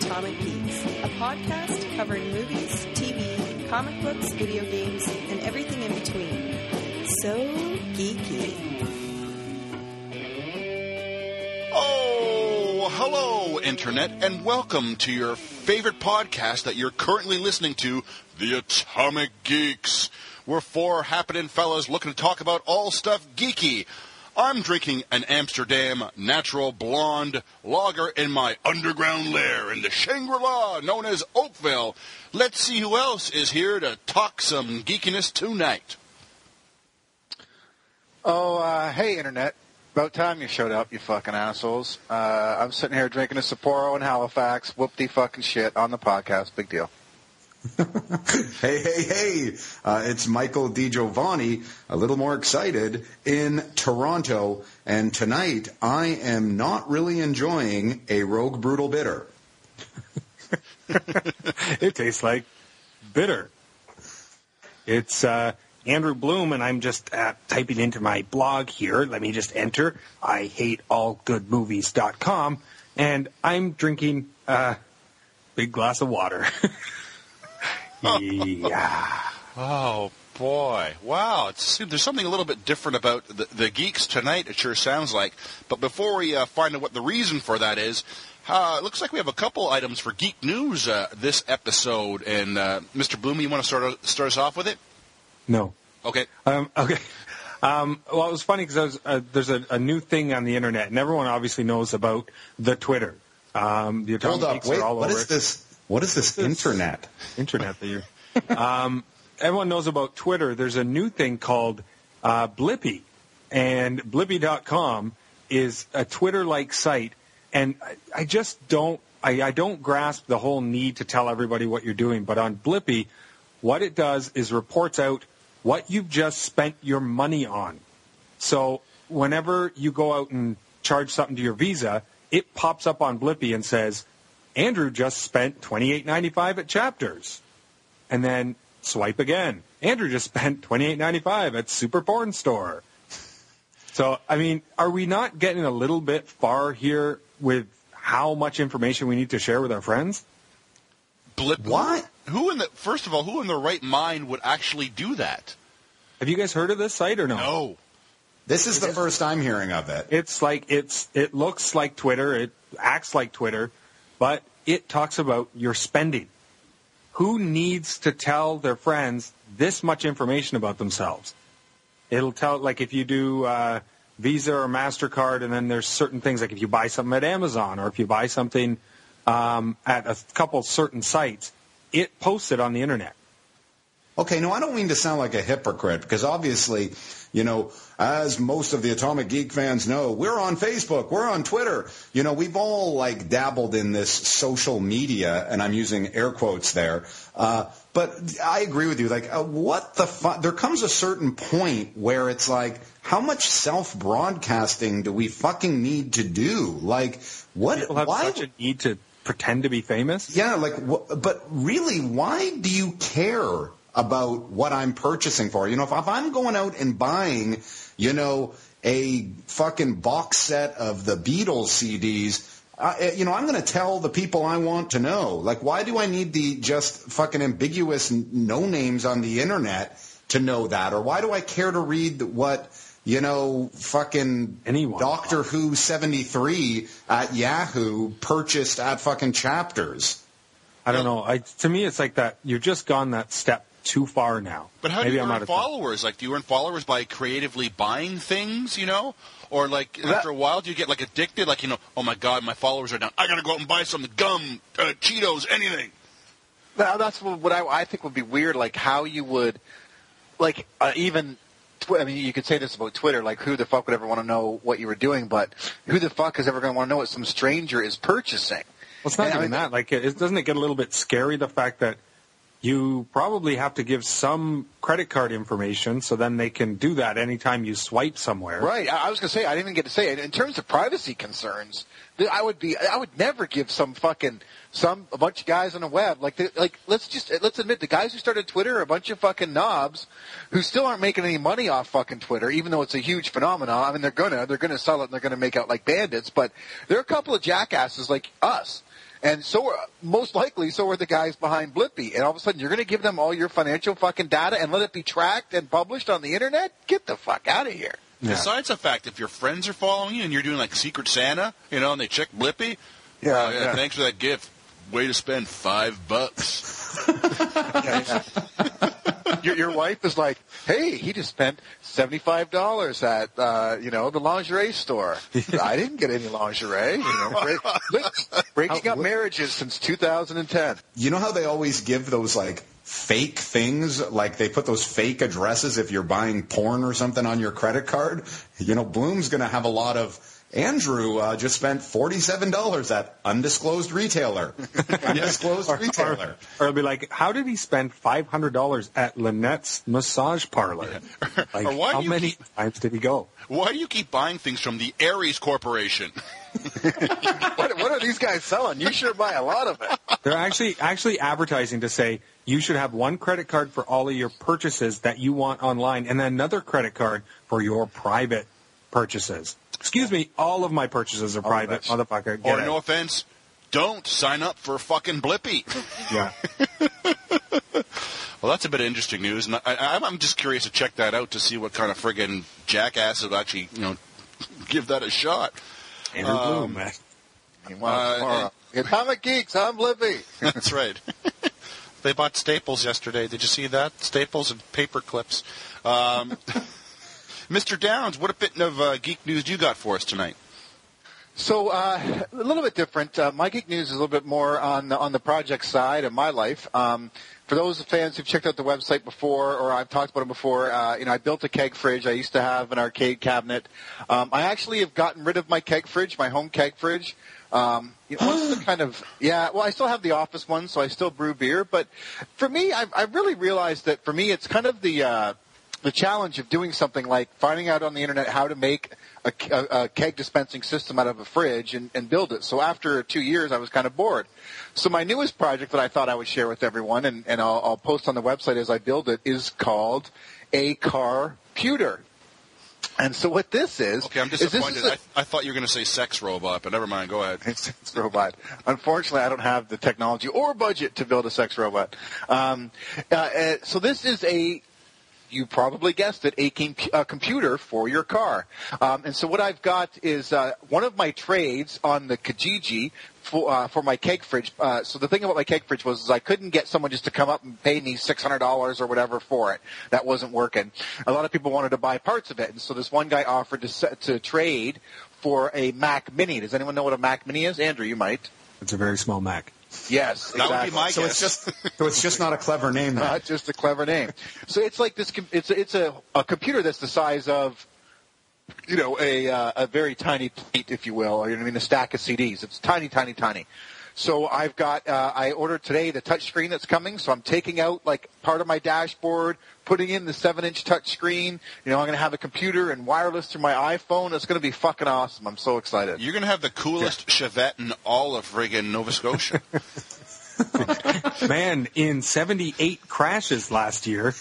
Atomic Geeks, a podcast covering movies, TV, comic books, video games, and everything in between. So geeky. Oh, hello, Internet, and welcome to your favorite podcast that you're currently listening to, The Atomic Geeks. We're four happening fellas looking to talk about all stuff geeky. I'm drinking an Amsterdam natural blonde lager in my underground lair in the Shangri-La known as Oakville. Let's see who else is here to talk some geekiness tonight. Oh, uh, hey, Internet. About time you showed up, you fucking assholes. Uh, I'm sitting here drinking a Sapporo in Halifax. Whoop the fucking shit on the podcast. Big deal. Hey, hey, hey! Uh, it's Michael DiGiovanni, a little more excited in Toronto, and tonight I am not really enjoying a Rogue Brutal Bitter. it tastes like bitter. It's uh, Andrew Bloom, and I'm just uh, typing into my blog here. Let me just enter I hate all good movies.com, and I'm drinking a big glass of water. yeah. Oh boy! Wow, it's, there's something a little bit different about the, the geeks tonight. It sure sounds like. But before we uh, find out what the reason for that is, uh, it looks like we have a couple items for geek news uh, this episode. And uh, Mr. Bloom, you want to start start us off with it? No. Okay. Um, okay. Um, well, it was funny because uh, there's a, a, new thing on the internet, and everyone obviously knows about the Twitter. Um, the Hold up, wait. what is this? What is this internet? Internet that you're. um, everyone knows about Twitter. There's a new thing called uh, Blippy, and Blippy.com is a Twitter-like site, and I, I just don't. I, I don't grasp the whole need to tell everybody what you're doing. But on Blippy, what it does is reports out what you've just spent your money on. So whenever you go out and charge something to your Visa, it pops up on Blippy and says, Andrew just spent twenty eight ninety five at Chapters. And then swipe again. Andrew just spent twenty eight ninety five at Super Porn Store. So I mean, are we not getting a little bit far here with how much information we need to share with our friends? Blip. What? Who in the first of all, who in their right mind would actually do that? Have you guys heard of this site or no? No. This is the first I'm hearing of it. It's like it's it looks like Twitter, it acts like Twitter, but it talks about your spending. Who needs to tell their friends this much information about themselves? It'll tell like if you do uh, Visa or Mastercard, and then there's certain things like if you buy something at Amazon or if you buy something um, at a couple certain sites, it posts it on the internet. Okay, no, I don't mean to sound like a hypocrite because obviously, you know, as most of the Atomic Geek fans know, we're on Facebook, we're on Twitter. You know, we've all like dabbled in this social media, and I'm using air quotes there. Uh, but I agree with you. Like, uh, what the fu- There comes a certain point where it's like, how much self broadcasting do we fucking need to do? Like, what? People have why? such a need to pretend to be famous. Yeah, like, wh- but really, why do you care about what I'm purchasing for? You know, if, if I'm going out and buying, you know, a fucking box set of the Beatles CDs, uh, you know, I'm going to tell the people I want to know. Like, why do I need the just fucking ambiguous no names on the internet to know that? Or why do I care to read what, you know, fucking Anyone. Doctor Who 73 at Yahoo purchased at fucking chapters? I don't know. I, to me, it's like that. You've just gone that step too far now. But how Maybe do you I'm earn out of touch. followers? Like, do you earn followers by creatively buying things? You know, or like after a while, do you get like addicted? Like, you know, oh my god, my followers are down. I gotta go out and buy some gum, uh, Cheetos, anything. Now, that's what what I, I think would be weird, like how you would, like uh, even. Tw- I mean, you could say this about Twitter, like who the fuck would ever want to know what you were doing, but who the fuck is ever going to want to know what some stranger is purchasing? Well, it's not And I even mean- that. Like, it, doesn't it get a little bit scary the fact that you probably have to give some credit card information, so then they can do that anytime you swipe somewhere. Right. I, I was going to say I didn't even get to say it. In terms of privacy concerns, I would be I would never give some fucking some a bunch of guys on the web like the, like let's just let's admit the guys who started Twitter are a bunch of fucking knobs who still aren't making any money off fucking Twitter, even though it's a huge phenomenon. I mean, they're gonna they're gonna sell it and they're gonna make out like bandits, but there are a couple of jackasses like us. And so, are, most likely, so are the guys behind Blippy. And all of a sudden, you're going to give them all your financial fucking data and let it be tracked and published on the internet? Get the fuck out of here. Yeah. Besides the fact, if your friends are following you and you're doing like Secret Santa, you know, and they check Blippy, Yeah, uh, yeah. thanks for that gift. Way to spend five bucks. your, your wife is like, "Hey, he just spent seventy five dollars at uh, you know the lingerie store. I didn't get any lingerie. You know, break, breaking up marriages since 2010. You know how they always give those like fake things, like they put those fake addresses if you're buying porn or something on your credit card? You know, Bloom's going to have a lot of. Andrew uh, just spent forty-seven dollars at undisclosed retailer. undisclosed retailer. Or it'll be like, how did he spend five hundred dollars at Lynette's massage parlor? Like, Or why how many keep- times did he go? Why do you keep buying things from the Aries Corporation? What, what are these guys selling? You sure buy a lot of it. They're actually actually advertising to say you should have one credit card for all of your purchases that you want online, and then another credit card for your private purchases. Excuse me, all of my purchases are private, motherfucker. Get or it. no offense, don't sign up for fucking Blippy. yeah. Well, that's a bit of interesting news, and I, I, I'm just curious to check that out to see what kind of friggin' jackass will actually, you know, give that a shot. Andrew Um, Bloom, man. Meanwhile, Uh, tomorrow, Atomic Geeks, I'm Lippy. That's right. They bought Staples yesterday. Did you see that? Staples and paper clips. Um, Mr. Downs, what a bit of uh, geek news do you got for us tonight? So uh, a little bit different. Uh, my geek news is a little bit more on the, on the project side of my life. Um, for those fans who've checked out the website before, or I've talked about it before, uh, you know, I built a keg fridge. I used to have an arcade cabinet. Um, I actually have gotten rid of my keg fridge, my home keg fridge. Um, you know, once the kind of yeah, well, I still have the office one, so I still brew beer. But for me, I've, I've really realized that for me, it's kind of the uh, the challenge of doing something like finding out on the internet how to make a, a, a keg dispensing system out of a fridge and, and build it. So after two years, I was kind of bored. So my newest project that I thought I would share with everyone, and, and I'll, I'll post on the website as I build it, is called a car pewter. And so what this is, Okay, I'm is disappointed. is a- I, I thought you were going to say sex robot, but never mind. Go ahead. sex robot. Unfortunately, I don't have the technology or budget to build a sex robot. Um, uh, uh, so this is a you probably guessed it, a com- computer for your car. Um, and so what I've got is uh, one of my trades on the Kijiji for, uh, for my keg fridge. Uh, so the thing about my keg fridge was is I couldn't get someone just to come up and pay me $600 or whatever for it. That wasn't working. A lot of people wanted to buy parts of it. And so this one guy offered to, to trade for a Mac Mini. Does anyone know what a Mac Mini is? Andrew, you might. It's a very small Mac. Yes, That would be exactly. my So it's just so it's just not a clever name. Then. Not just a clever name. So it's like this. It's a, it's a, a computer that's the size of, you know, a uh, a very tiny plate, if you will, or you know I mean, a stack of CDs. It's tiny, tiny, tiny. So I've got. Uh, I ordered today the touch screen that's coming. So I'm taking out like part of my dashboard, putting in the seven inch touch screen. You know, I'm going to have a computer and wireless through my iPhone. It's going to be fucking awesome. I'm so excited. You're going to have the coolest Chevette in all of friggin' Nova Scotia. Man, in 78 crashes last year,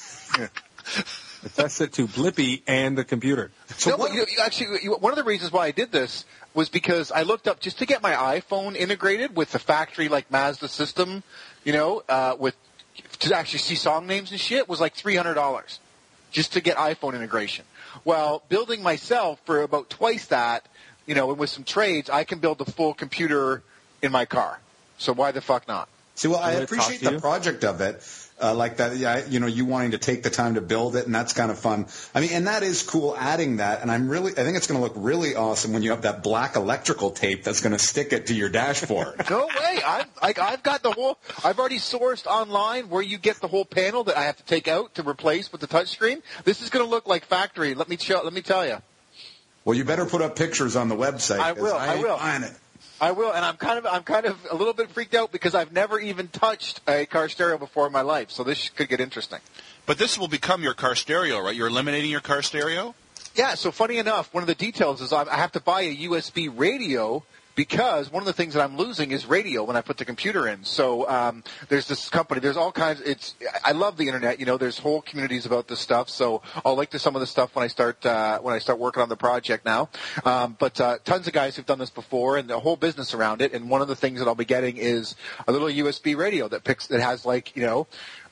attest it to Blippy and the computer. no, but you, you actually, you, one of the reasons why I did this was because I looked up just to get my iPhone integrated with the factory like Mazda system, you know, uh, with to actually see song names and shit was like three hundred dollars just to get iPhone integration. Well, building myself for about twice that, you know, and with some trades, I can build a full computer in my car. So why the fuck not? See, well, I Did it talk appreciate the project of it, uh, like that. Yeah, you know, you wanting to take the time to build it, and that's kind of fun. I mean, and that is cool. Adding that, and I'm really, I think it's going to look really awesome when you have that black electrical tape that's going to stick it to your dashboard. No way. I've, like, I've got the whole. I've already sourced online where you get the whole panel that I have to take out to replace with the touchscreen. This is going to look like factory. Let me show, Let me tell you. well, you better put up pictures on the website. I will, I I will. buying it. I will, and I'm kind of. I'm kind of a little bit freaked out because I've never even touched a car stereo before in my life. So this could get interesting. but this will become your car stereo, right? You're eliminating your car stereo? yeah, so funny enough, one of the details is I I have to buy a USB radio because one of the things that I'm losing is radio when I put the computer in. So um, there's this company. There's all kinds. It's I love the internet. You know, there's whole communities about this stuff. So I'll link to some of the stuff when I start uh, when I start working on the project now. Um, but uh, tons of guys who've done this before and the whole business around it. And one of the things that I'll be getting is a little USB radio that picks that has like you know.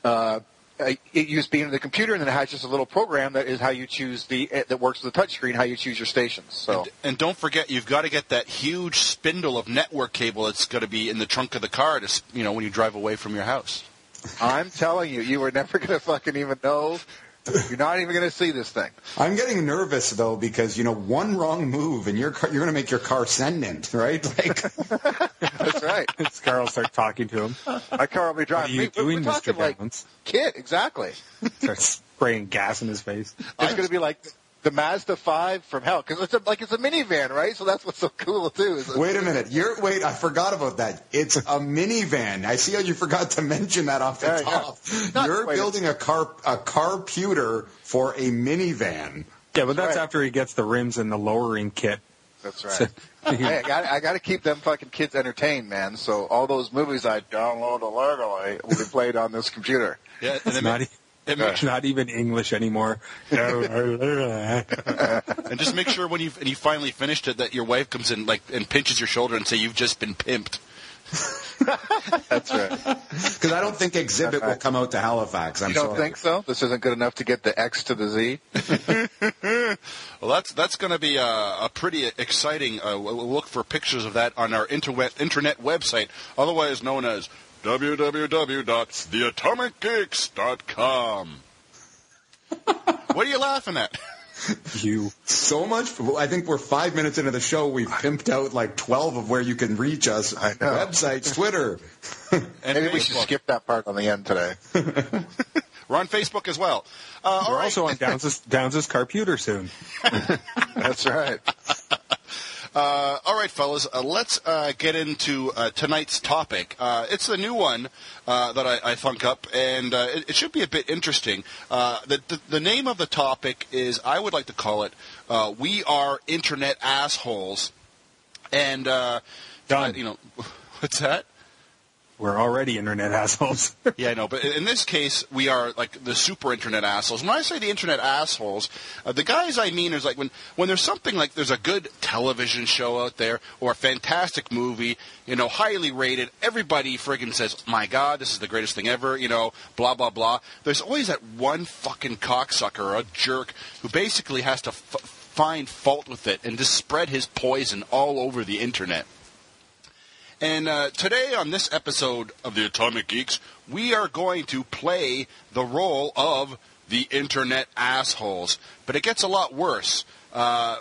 Uh, a USB into the computer, and then it has just a little program that is how you choose the eh, that works with the touchscreen, how you choose your stations. So And, and don't forget, you've got to get that huge spindle of network cable that's going to be in the trunk of the car to, you know, when you drive away from your house. I'm telling you, you were never going to fucking even know. You're not even going to see this thing. I'm getting nervous though because you know one wrong move and your car, you're going to make your car sendent, right? Like That's right. Scar will start talking to him. My car will be What driving. are you We- we're doing, talking Mr. like Downs? kid, exactly. Starts spraying gas in his face. It's going to be like the Mazda 5 from hell because it's a, like it's a minivan, right? So that's what's so cool too. Is Wait a minute. You're wait. I forgot about that. It's a minivan. I see how you forgot to mention that off the Yeah, yeah. top. Not You're quite a- building a car a carputer for a minivan. Yeah, but that's right. after he gets the rims and the lowering kit. That's right. hey, I got I to keep them fucking kids entertained, man. So all those movies I download illegally will be played on this computer. Yeah, and It's then not, it it's not even English anymore. and just make sure when you and you finally finished it that your wife comes in like and pinches your shoulder and say you've just been pimped. That's right. Because I don't think Xzibit will come out to Halifax. I'm You don't sorry. think so? This isn't good enough to get the X to the Z. Well, that's that's going to be a, a pretty exciting. Uh, we'll we'll look for pictures of that on our internet internet website, otherwise known as www.theatomicgeeks.com. what are you laughing at? you. So much. I think we're five minutes into the show. We've pimped out like twelve of where you can reach us. I know. Websites, Twitter. And Maybe we should skip that part on the end today. We're on Facebook as well. Uh, We're right. also on Downs' Downs' computer soon. That's right. Uh, all right, fellas, uh, let's uh, get into uh, tonight's topic. Uh, it's the new one uh, that I, I thunk up, and uh, it, it should be a bit interesting. Uh, the, the, the name of the topic is, I would like to call it, uh, "We Are Internet Assholes," and uh, Done. You know, what's that? We're already internet assholes. Yeah, I know, but in this case, we are like the super internet assholes. When I say the internet assholes, uh, the guys I mean is like when when there's something like there's a good television show out there or a fantastic movie, you know, highly rated. Everybody friggin' says, "My God, this is the greatest thing ever," you know, blah blah blah. There's always that one fucking cocksucker or a jerk who basically has to f- find fault with it and just spread his poison all over the internet. And uh, today, on this episode of the Atomic Geeks, we are going to play the role of the internet assholes. But it gets a lot worse. Uh,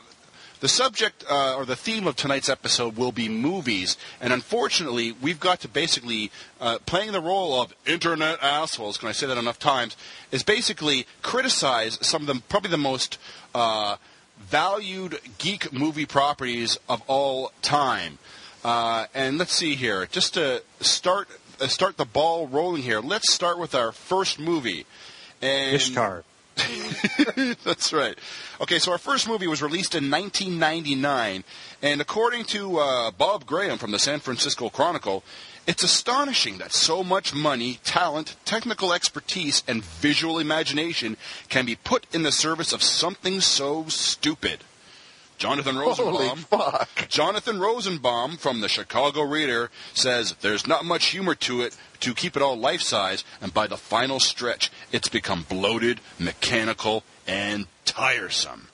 the subject uh, or the theme of tonight's episode will be movies, and unfortunately, we've got to basically uh, playing the role of internet assholes. Can I say that enough times? Is basically criticize some of the probably the most uh, valued geek movie properties of all time. Uh, and let's see here, just to start uh, start the ball rolling here. Let's start with our first movie. And Ishtar. That's right. Okay, so our first movie was released in 1999, and according to uh, Bob Graham from the San Francisco Chronicle, it's astonishing that so much money, talent, technical expertise, and visual imagination can be put in the service of something so stupid. Jonathan Rosenbaum. Jonathan Rosenbaum from the Chicago Reader says there's not much humor to it to keep it all life size, and by the final stretch, it's become bloated, mechanical, and tiresome.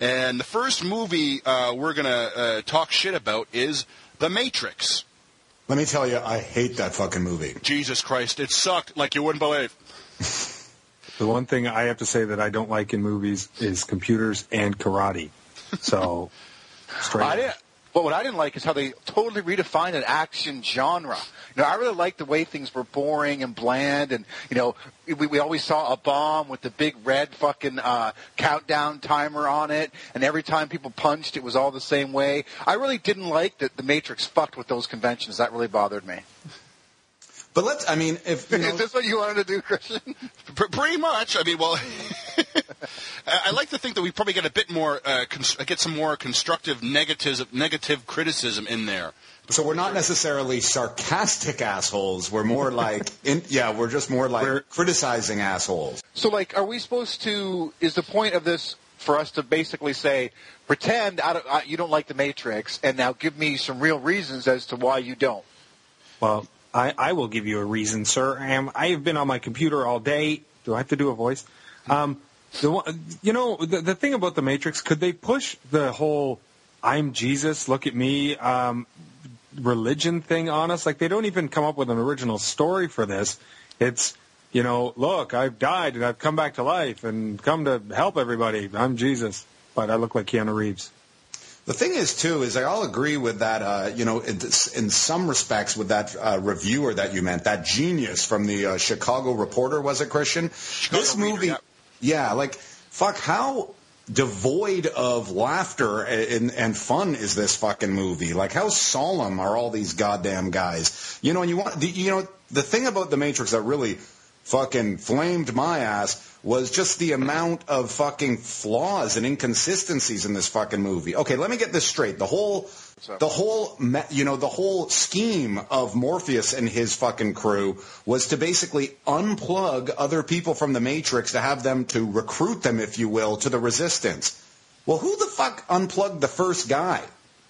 And the first movie uh, we're going to uh, talk shit about is The Matrix. Let me tell you, I hate that fucking movie. Jesus Christ, it sucked like you wouldn't believe. The one thing I have to say that I don't like in movies is computers and karate. So, straight. I didn't. But what I didn't like is how they totally redefined an action genre. You know, I really liked the way things were boring and bland, and you know, we, we always saw a bomb with the big red fucking uh, countdown timer on it, and every time people punched, it was all the same way. I really didn't like that the Matrix fucked with those conventions. That really bothered me. But let's, I mean, if, you know, Is this what you wanted to do, Christian? P- pretty much. I mean, well, I I like to think that we probably get a bit more, uh, cons- get some more constructive negative, negative criticism in there. So we're not necessarily sarcastic assholes. We're more like, in, yeah, we're just more like We're- criticizing assholes. So, like, are we supposed to? Is the point of this for us to basically say, pretend I don't, I, you don't like the Matrix, and now give me some real reasons as to why you don't? Well, I, I will give you a reason, sir. Um, I have been on my computer all day. Do I have to do a voice? Um, the one, you know, the, the thing about the Matrix, could they push the whole "I'm Jesus, look at me" um, religion thing on us? Like they don't even come up with an original story for this. It's you know, look, I've died and I've come back to life and come to help everybody. I'm Jesus, but I look like Keanu Reeves. The thing is, too, is I'll agree with that. Uh, you know, in, in some respects, with that uh, reviewer that you meant, that genius from the uh, Chicago Reporter, was it Christian? this movie, yeah. Yeah, like fuck, how devoid of laughter and, and fun is this fucking movie? Like, how solemn are all these goddamn guys? You know, and you want, you know, the thing about the Matrix that really fucking flamed my ass was just the amount of fucking flaws and inconsistencies in this fucking movie. Okay, let me get this straight. The whole the whole you know the whole scheme of Morpheus and his fucking crew was to basically unplug other people from the Matrix to have them to recruit them if you will to the resistance. Well, who the fuck unplugged the first guy?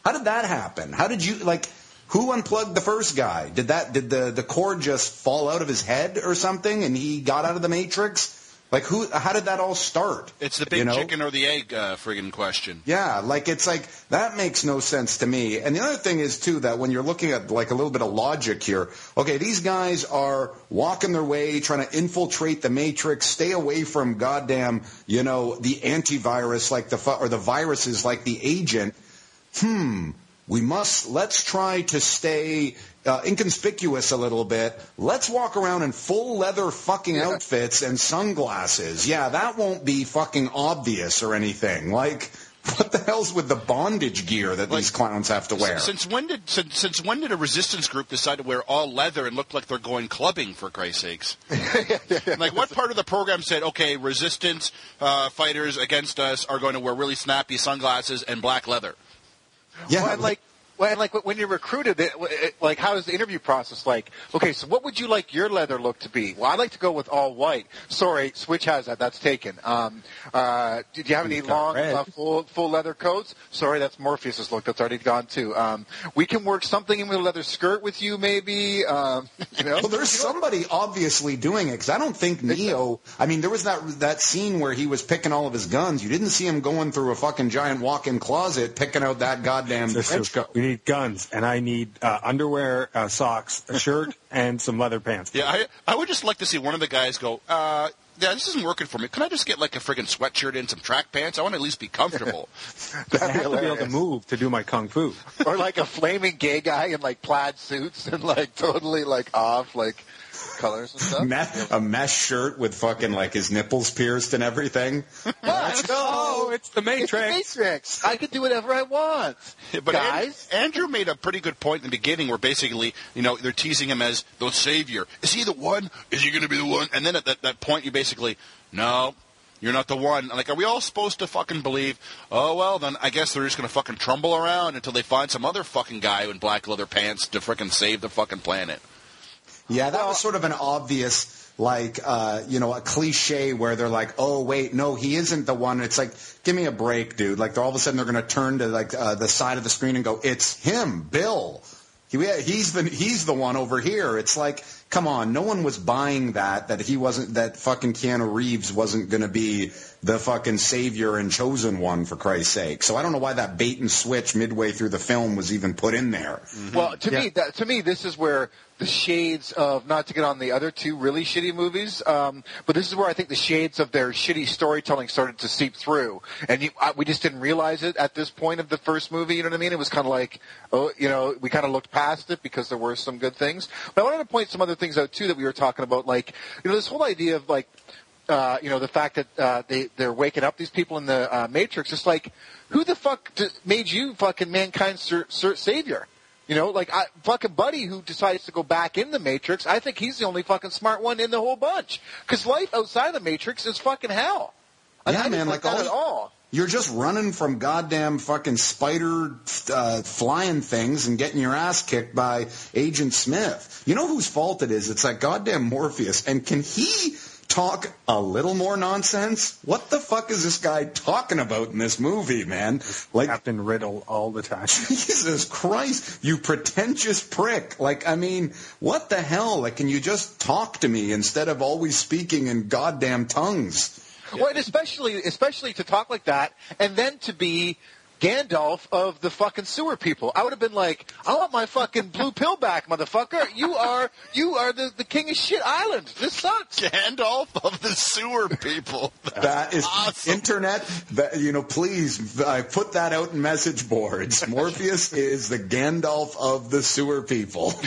How did that happen? How did you like who unplugged the first guy? Did that did the the cord just fall out of his head or something and he got out of the matrix? Like who how did that all start? It's the big You know? chicken or the egg uh, friggin' question. Yeah, like it's like that makes no sense to me. And the other thing is too that when you're looking at like a little bit of logic here, okay, these guys are walking their way, trying to infiltrate the matrix, stay away from goddamn, you know, the antivirus like the or the viruses like the agent. Hmm. We must let's try to stay uh, inconspicuous a little bit. Let's walk around in full leather fucking outfits and sunglasses. Yeah, that won't be fucking obvious or anything. Like, what the hell's with the bondage gear that these clowns have to wear? Since when did since, since when did a resistance group decide to wear all leather and look like they're going clubbing? For Christ's sakes! like what part of the program said, okay, resistance uh, fighters against us are going to wear really snappy sunglasses and black leather? Yeah, Well, like, well, and like when you're recruited, it, it, like how is the interview process like? Okay, so what would you like your leather look to be? Well, I'd like to go with all white. Sorry, Switch has that. That's taken. Um, uh, did you have any long, uh, full full leather coats? Sorry, that's Morpheus's look. That's already gone too. Um, we can work something in with a leather skirt with you, maybe. Um, you know, Well, there's somebody obviously doing it because I don't think Neo. I mean, there was that that scene where he was picking all of his guns. You didn't see him going through a fucking giant walk-in closet picking out that goddamn trench coat. We need guns, and I need uh, underwear, uh, socks, a shirt, and some leather pants. Yeah, I I would just like to see one of the guys go. Uh, yeah, this isn't working for me. Can I just get like a friggin' sweatshirt and some track pants? I want to at least be comfortable. That'd be have to be able to move to do my kung fu. or like a flaming gay guy in like plaid suits and like totally like off like colors and stuff. Me- a mesh shirt with fucking like his nipples pierced and everything. Let's Oh, it's the It's Matrix. the Matrix. I can do whatever I want. But An- Guys? Andrew made a pretty good point in the beginning where basically, you know, they're teasing him as the savior. Is he the one? Is he going to be the one? And then at that, that point, you basically, no, you're not the one. Like, are we all supposed to fucking believe, oh, well, then I guess they're just going to fucking trumble around until they find some other fucking guy in black leather pants to freaking save the fucking planet? Yeah, that was sort of an obvious, like, uh, you know, a cliche where they're like, oh, wait, no, he isn't the one. It's like, give me a break, dude. Like, all of a sudden they're going to turn to like uh, the side of the screen and go, it's him, Bill. He, he's the he's the one over here. It's like, come on, no one was buying that that he wasn't that fucking Keanu Reeves wasn't going to be the fucking savior and chosen one for Christ's sake. So I don't know why that bait and switch midway through the film was even put in there. Well, to Yeah. me, that, to me, this is where the shades of not to get on the other two really shitty movies, um, but this is where I think the shades of their shitty storytelling started to seep through, and you, I, we just didn't realize it at this point of the first movie. You know what I mean? It was kind of like, oh, you know, we kind of looked past it because there were some good things. But I wanted to point some other things out too that we were talking about, like you know, this whole idea of like uh, you know, the fact that uh, they they're waking up these people in the uh, Matrix. It's like, who the fuck d- made you fucking mankind's savior? You know, like I, fucking Buddy who decides to go back in the Matrix. I think he's the only fucking smart one in the whole bunch. Because life outside the Matrix is fucking hell. I- Yeah, man, like like all- at all. You're just running from goddamn fucking spider uh, flying things and getting your ass kicked by Agent Smith. You know whose fault it is? It's that goddamn Morpheus. And can he talk a little more nonsense? What the fuck is this guy talking about in this movie, man? Like, Captain Riddle all the time. Jesus Christ, you pretentious prick. Like, I mean, what the hell? Like, can you just talk to me instead of always speaking in goddamn tongues? Well, and especially especially to talk like that, and then to be Gandalf of the fucking sewer people. I would have been like, I want my fucking blue pill back, motherfucker. You are you are the, the king of shit island. This sucks. Gandalf of the sewer people. That is awesome. internet. That, you know, please uh, put that out in message boards. Morpheus is the Gandalf of the sewer people.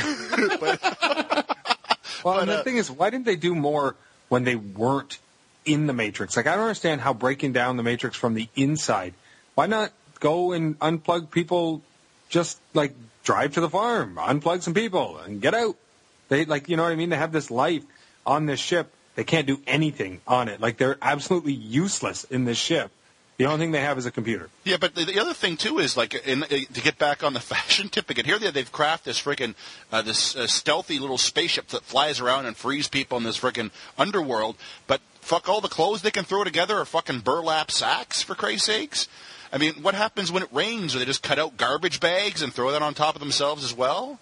Well, and uh, the thing is, why didn't they do more when they weren't in the Matrix? Like, I don't understand how breaking down the Matrix from the inside. Why not go and unplug people? Just like drive to the farm, unplug some people, and get out. They like, you know what I mean? They have this life on this ship. They can't do anything on it. Like, they're absolutely useless in this ship. The only thing they have is a computer. Yeah, but the, the other thing too is like in, uh, to get back on the fashion tip again. Here they, they've crafted this freaking uh, this uh, stealthy little spaceship that flies around and frees people in this freaking underworld. But fuck all the clothes they can throw together are fucking burlap sacks for Christ's sakes. I mean, what happens when it rains? Do they just cut out garbage bags and throw that on top of themselves as well?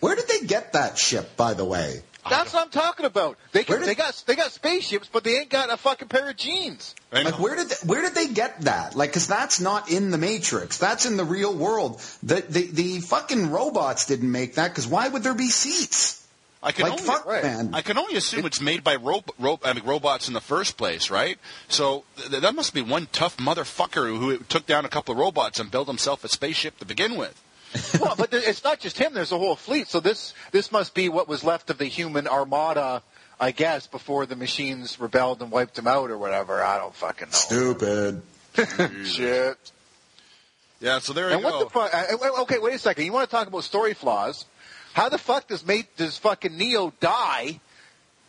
Where did they get that ship, by the way? That's what I'm talking about. They can, did- they got they got spaceships, but they ain't got a fucking pair of jeans. Like, where did they, where did they get that? Like, because that's not in the Matrix. That's in the real world. The the, the fucking robots didn't make that. Because why would there be seats? I can Like, only, fuck, right. man. I can only assume it's made by ro- ro- I mean, robots in the first place, right? So th- that must be one tough motherfucker who, who took down a couple of robots and built himself a spaceship to begin with. well, but there, it's not just him. There's a whole fleet. So this this must be what was left of the human armada, I guess, before the machines rebelled and wiped them out or whatever. I don't fucking know. Stupid. Shit. Yeah, so there you And go. what the fuck? uh, uh, Okay, wait a second. You want to talk about story flaws? How the fuck does mate does fucking Neo die?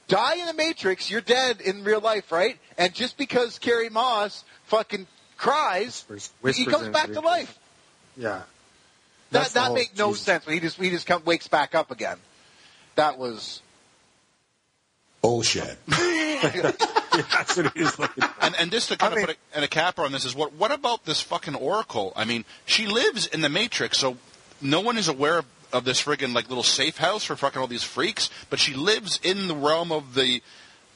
Die in the Matrix, you're dead in real life, right? And just because Carrie Moss fucking cries, Whispers- he comes back to life. Yeah. That That's the that whole- makes no Jesus. sense. When he just he just come, wakes back up again. That was Bullshit. That's what he was looking for. And, and just to kind I mean- of put a, and a capper on this is what what about this fucking Oracle? I mean, she lives in the Matrix, so no one is aware of, of this friggin' like little safe house for fucking all these freaks. But she lives in the realm of the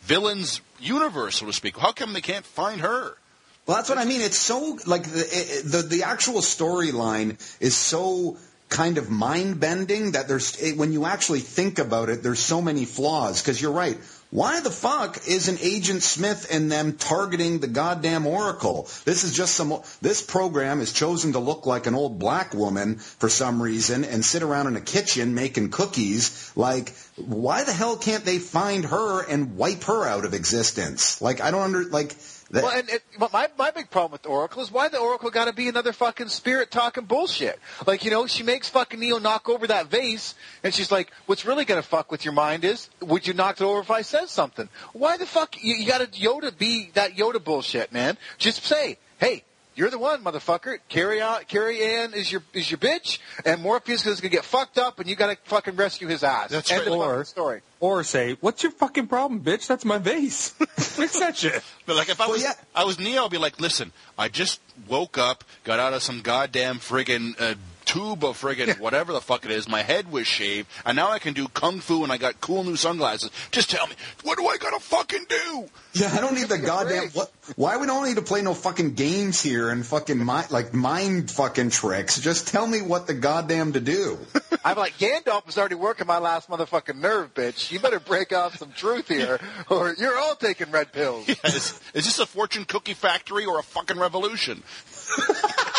villain's universe, so to speak. How come they can't find her? Well, that's what I mean. It's so like the the, the actual storyline is so kind of mind bending that there's when you actually think about it, there's so many flaws. Because you're right. Why the fuck isn't Agent Smith and them targeting the goddamn Oracle? This is just some. This program is chosen to look like an old black woman for some reason and sit around in a kitchen making cookies. Like, why the hell can't they find her and wipe her out of existence? Like, I don't under like. That, well, and my my big problem with Oracle is why the Oracle got to be another fucking spirit talking bullshit. Like you know, she makes fucking Neo knock over that vase, and she's like, "What's really gonna fuck with your mind is, would you knock it over if I said something? Why the fuck you, you got to Yoda be that Yoda bullshit, man? Just say, hey." You're the one, motherfucker. Carry on. Carrie Ann is your is your bitch, and Morpheus is gonna get fucked up, and you gotta fucking rescue his ass. That's End right. the Or- story. Or say, "What's your fucking problem, bitch? That's my vase. Fix that shit." But like if I Well, was yeah. I was Neo, I'd be like, listen, I just woke up, got out of some goddamn friggin' uh, tube of friggin' whatever the fuck it is. My head was shaved, and now I can do kung fu, and I got cool new sunglasses. Just tell me, what do I gotta fucking do? Yeah, I don't need the goddamn. What, why we don't need to play no fucking games here and fucking mi- like mind fucking tricks? Just tell me what the goddamn to do. I'm like, Gandalf is already working my last motherfucking nerve, bitch. You better break off some truth here, or you're all taking red pills. is, is this a fortune cookie factory or a fucking revolution?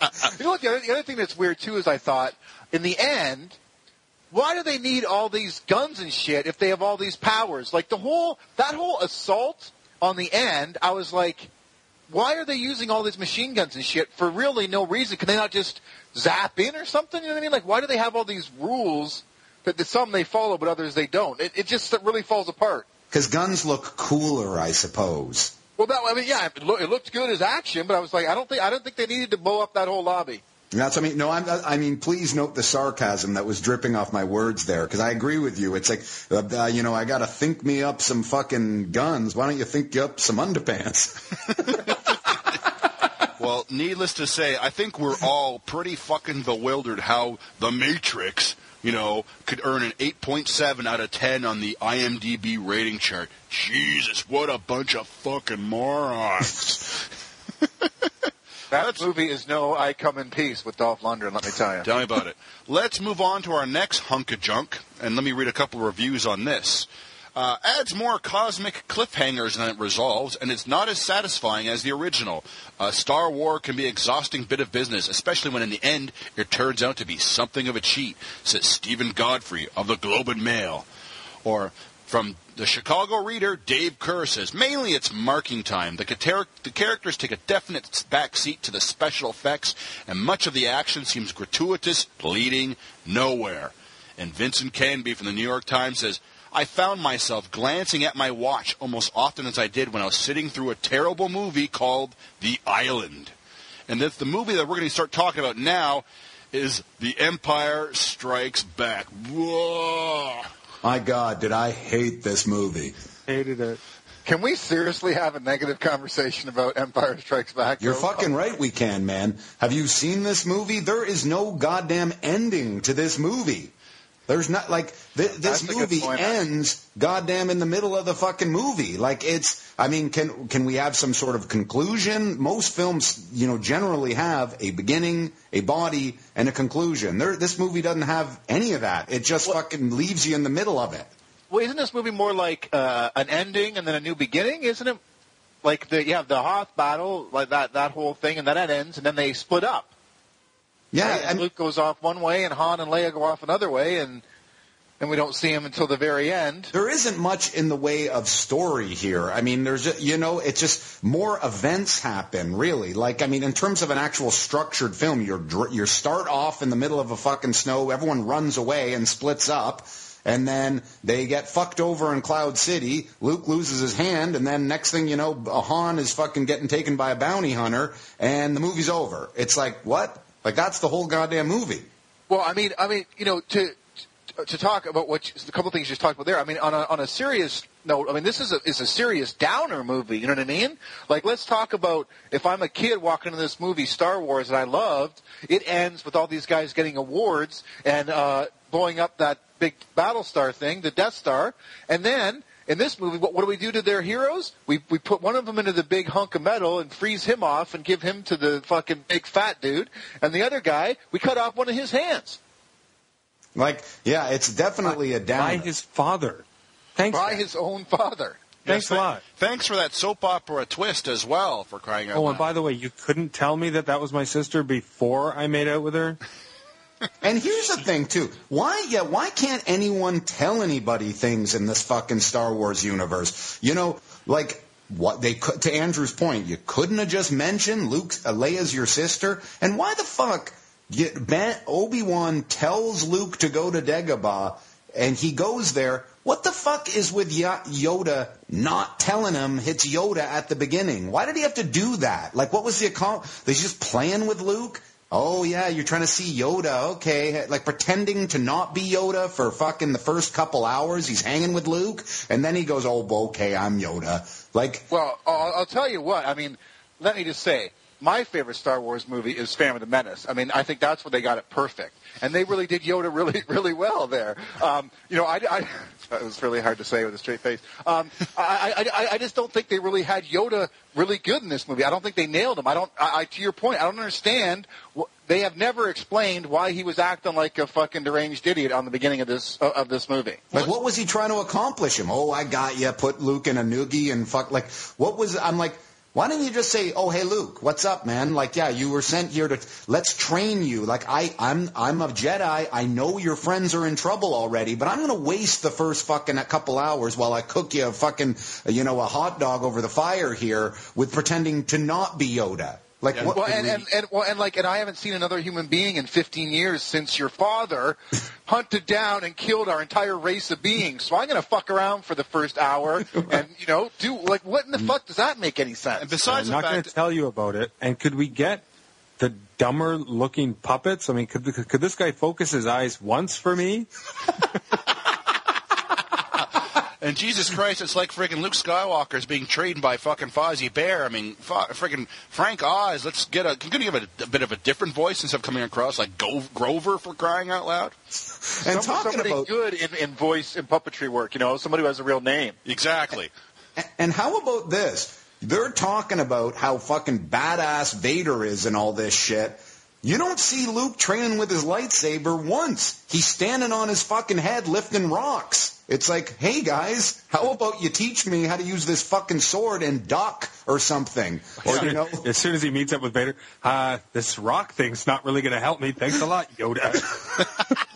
You know what? The other, the other thing that's weird too is I thought, in the end, why do they need all these guns and shit if they have all these powers? Like the whole that whole assault on the end, I was like, why are they using all these machine guns and shit for really no reason? Can they not just zap in or something? You know what I mean? Like, why do they have all these rules that, that some they follow but others they don't? It, it just really falls apart. because guns look cooler, I suppose. Well, that I mean, yeah, it, loo- it looked good as action, but I was like, I don't think I don't think they needed to blow up that whole lobby. That's I mean no I'm I mean please note the sarcasm that was dripping off my words there because I agree with you. It's like uh, uh, you know I got to think me up some fucking guns. Why don't you think you up some underpants? Well, needless to say, I think we're all pretty fucking bewildered how The Matrix, you know, could earn an 8.7 out of 10 on the IMDb rating chart. Jesus, what a bunch of fucking morons. That movie is no I Come in Peace with Dolph Lundgren. Let me tell you. Tell me about it. Let's move on to our next hunk of junk, and let me read a couple reviews on this. Uh, adds more cosmic cliffhangers than it resolves, and it's not as satisfying as the original. Uh, Star Wars can be an exhausting bit of business, especially when in the end it turns out to be something of a cheat, says Stephen Godfrey of the Globe and Mail. Or from the Chicago Reader, Dave Kehr says, mainly it's marking time. The, the characters take a definite backseat to the special effects, and much of the action seems gratuitous, leading nowhere. And Vincent Canby from the New York Times says, I found myself glancing at my watch almost often as I did when I was sitting through a terrible movie called The Island. And that's the movie that we're going to start talking about now is The Empire Strikes Back. Whoa! my god did I hate this movie Hated it. Can we seriously have a negative conversation about Empire Strikes Back? You're Joe? fucking right, we can, man. Have you seen this movie? There is no goddamn ending to this movie. There's not like th- this That's movie ends goddamn in the middle of the fucking movie. Like it's, I mean, can can we have some sort of conclusion? Most films, you know, generally have a beginning, a body, and a conclusion. There, this movie doesn't have any of that. It just fucking leaves you in the middle of it. Well, isn't this movie more like uh, an ending and then a new beginning? Isn't it? Like the you have the Hoth battle, like that that whole thing, and then that ends, and then they split up. Yeah, Right? And Luke goes off one way, and Han and Leia go off another way, and and we don't see him until the very end. there isn't much in the way of story here. I mean, there's, you know, it's just more events happen, really. Like, I mean, in terms of an actual structured film, you're, you start off in the middle of a fucking snow, everyone runs away and splits up, and then they get fucked over in Cloud City, Luke loses his hand, and then next thing you know, Han is fucking getting taken by a bounty hunter, and the movie's over. It's like, what? Like, that's the whole goddamn movie. Well, I mean, I mean, you know, to to talk about what a couple things you just talked about there. I mean, on a on a serious note, I mean, this is a is a serious downer movie. You know what I mean? Like, let's talk about if I'm a kid walking into this movie, Star Wars, that I loved. It ends with all these guys getting awards and uh, blowing up that big Battlestar thing, the Death Star, and then. In this movie, what, what do we do to their heroes? We we put one of them into the big hunk of metal and freeze him off and give him to the fucking big fat dude, and the other guy we cut off one of his hands. Like, yeah, it's definitely a down By his father. Thanks. by his own father. Thanks Yes, a lot. Thanks for that soap opera twist as well, for crying out oh, loud. Oh, loud. and by the way, you couldn't tell me that that was my sister before I made out with her. And here's the thing too. Why yeah, why can't anyone tell anybody things in this fucking Star Wars universe? You know, like what they could to Andrew's point, you couldn't have just mentioned Luke uh, Leia's your sister and why the fuck Ben Obi-Wan tells Luke to go to Dagobah and he goes there. What the fuck is with Yo- Yoda not telling him it's Yoda at the beginning? Why did he have to do that? Like, what was the account? They just playing with Luke? Oh yeah, you're trying to see Yoda. Okay, like pretending to not be Yoda for fucking the first couple hours. He's hanging with Luke, and then he goes, "Oh, okay, I'm Yoda." Like, Well, I'll, I'll tell you what. I mean, let me just say, my favorite Star Wars movie is Phantom of the Menace. I mean, I think that's where they got it perfect, and they really did Yoda really, really well there. Um, you know, I, I that was really hard to say with a straight face. Um, I, I, I, just don't think they really had Yoda really good in this movie. I don't think they nailed him. I don't. I, I to your point, I don't understand. They have never explained why he was acting like a fucking deranged idiot on the beginning of this of this movie. like what was he trying to accomplish him? Oh, I got you. Put Luke in a noogie and fuck. Like, what was? I'm like. Why didn't you just say, "Oh, hey, Luke, what's up, man? Like, yeah, you were sent here to let's train you. Like, I, I'm, I'm a Jedi. I know your friends are in trouble already, but I'm gonna waste the first fucking a couple hours while I cook you a fucking, you know, a hot dog over the fire here with pretending to not be Yoda. Like, Yeah. what Well, and, we- and, and, well, and like, and I haven't seen another human being in 15 years since your father hunted down and killed our entire race of beings. So I'm going to fuck around for the first hour and, you know, do, like, what in the mm. fuck does that make any sense? And besides I'm the not going to tell you about it. And could we get the dumber looking puppets? I mean, could could this guy focus his eyes once for me? And Jesus Christ, it's like freaking Luke Skywalker is being trained by fucking Fozzie Bear. I mean, fo- freaking Frank Oz. Let's get a. I'm going to give it a, a bit of a different voice instead of coming across like Go- Grover for crying out loud. and Some- talking somebody about good in, in voice and puppetry work, you know, somebody who has a real name. Exactly. And how about this? They're talking about how fucking badass Vader is and all this shit. You don't see Luke training with his lightsaber once. He's standing on his fucking head lifting rocks. It's like, hey guys, how about you teach me how to use this fucking sword and duck or something? Or you know, as soon as he meets up with Vader, uh, this rock thing's not really going to help me. Thanks a lot, Yoda.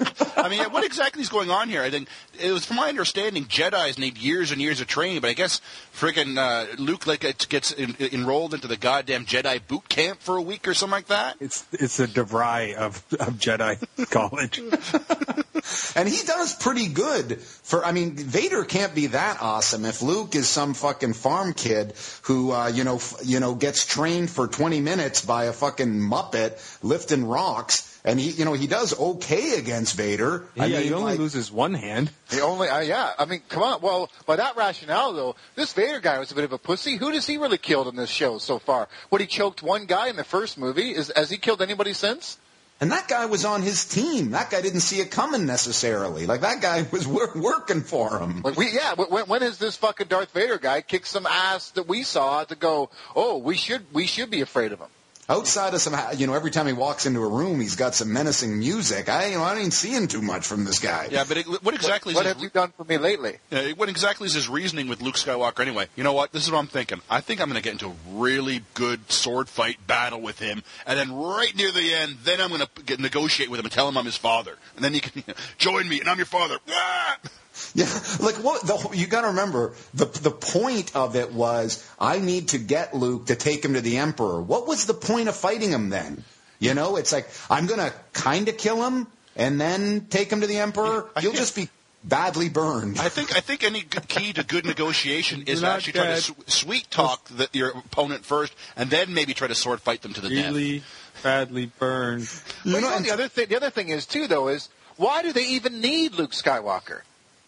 I mean, what exactly is going on here? I think it was, from my understanding, Jedi's need years and years of training, but I guess friggin' uh, Luke like gets- gets en- enrolled into the goddamn Jedi boot camp for a week or something like that. it's it's a DeVry of of Jedi college. and he does pretty good for. I mean, Vader can't be that awesome if Luke is some fucking farm kid who, uh, you know, f- you know, gets trained for 20 minutes by a fucking muppet lifting rocks, and he, you know, he does okay against Vader. I yeah, mean, he only like- loses one hand. The only, uh, yeah, I mean, come on. Well, by that rationale, though, this Vader guy was a bit of a pussy. Who does he really killed in this show so far? What he choked one guy in the first movie? Is has he killed anybody since? And that guy was on his team. That guy didn't see it coming necessarily. Like that guy was wor- working for him. Like we, yeah. When, when has this fucking Darth Vader guy kicked some ass that we saw to go? Oh, we should we should be afraid of him. Outside of some, you know, every time he walks into a room, he's got some menacing music. I, you know, I ain't seeing too much from this guy. Yeah, but it, what exactly What is have his, you done for me lately? uh, what exactly is his reasoning with Luke Skywalker anyway? You know what? This is what I'm thinking. I think I'm going to get into a really good sword fight battle with him, and then right near the end, then I'm going to negotiate with him and tell him I'm his father, and then he can join me, and I'm your father. Ah! Yeah, like what the, you got to remember the the point of it was I need to get Luke to take him to the Emperor. What was the point of fighting him then? You know, it's like I'm gonna kind of kill him and then take him to the Emperor. I You'll think- just be badly burned. I think I think any key to good negotiation is You're not actually try to dead. s- sweet talk the, your opponent first, and then maybe try to sword fight them to the death. Badly burned. But you know, the other thing, the other thing is too, though, is why do they even need Luke Skywalker?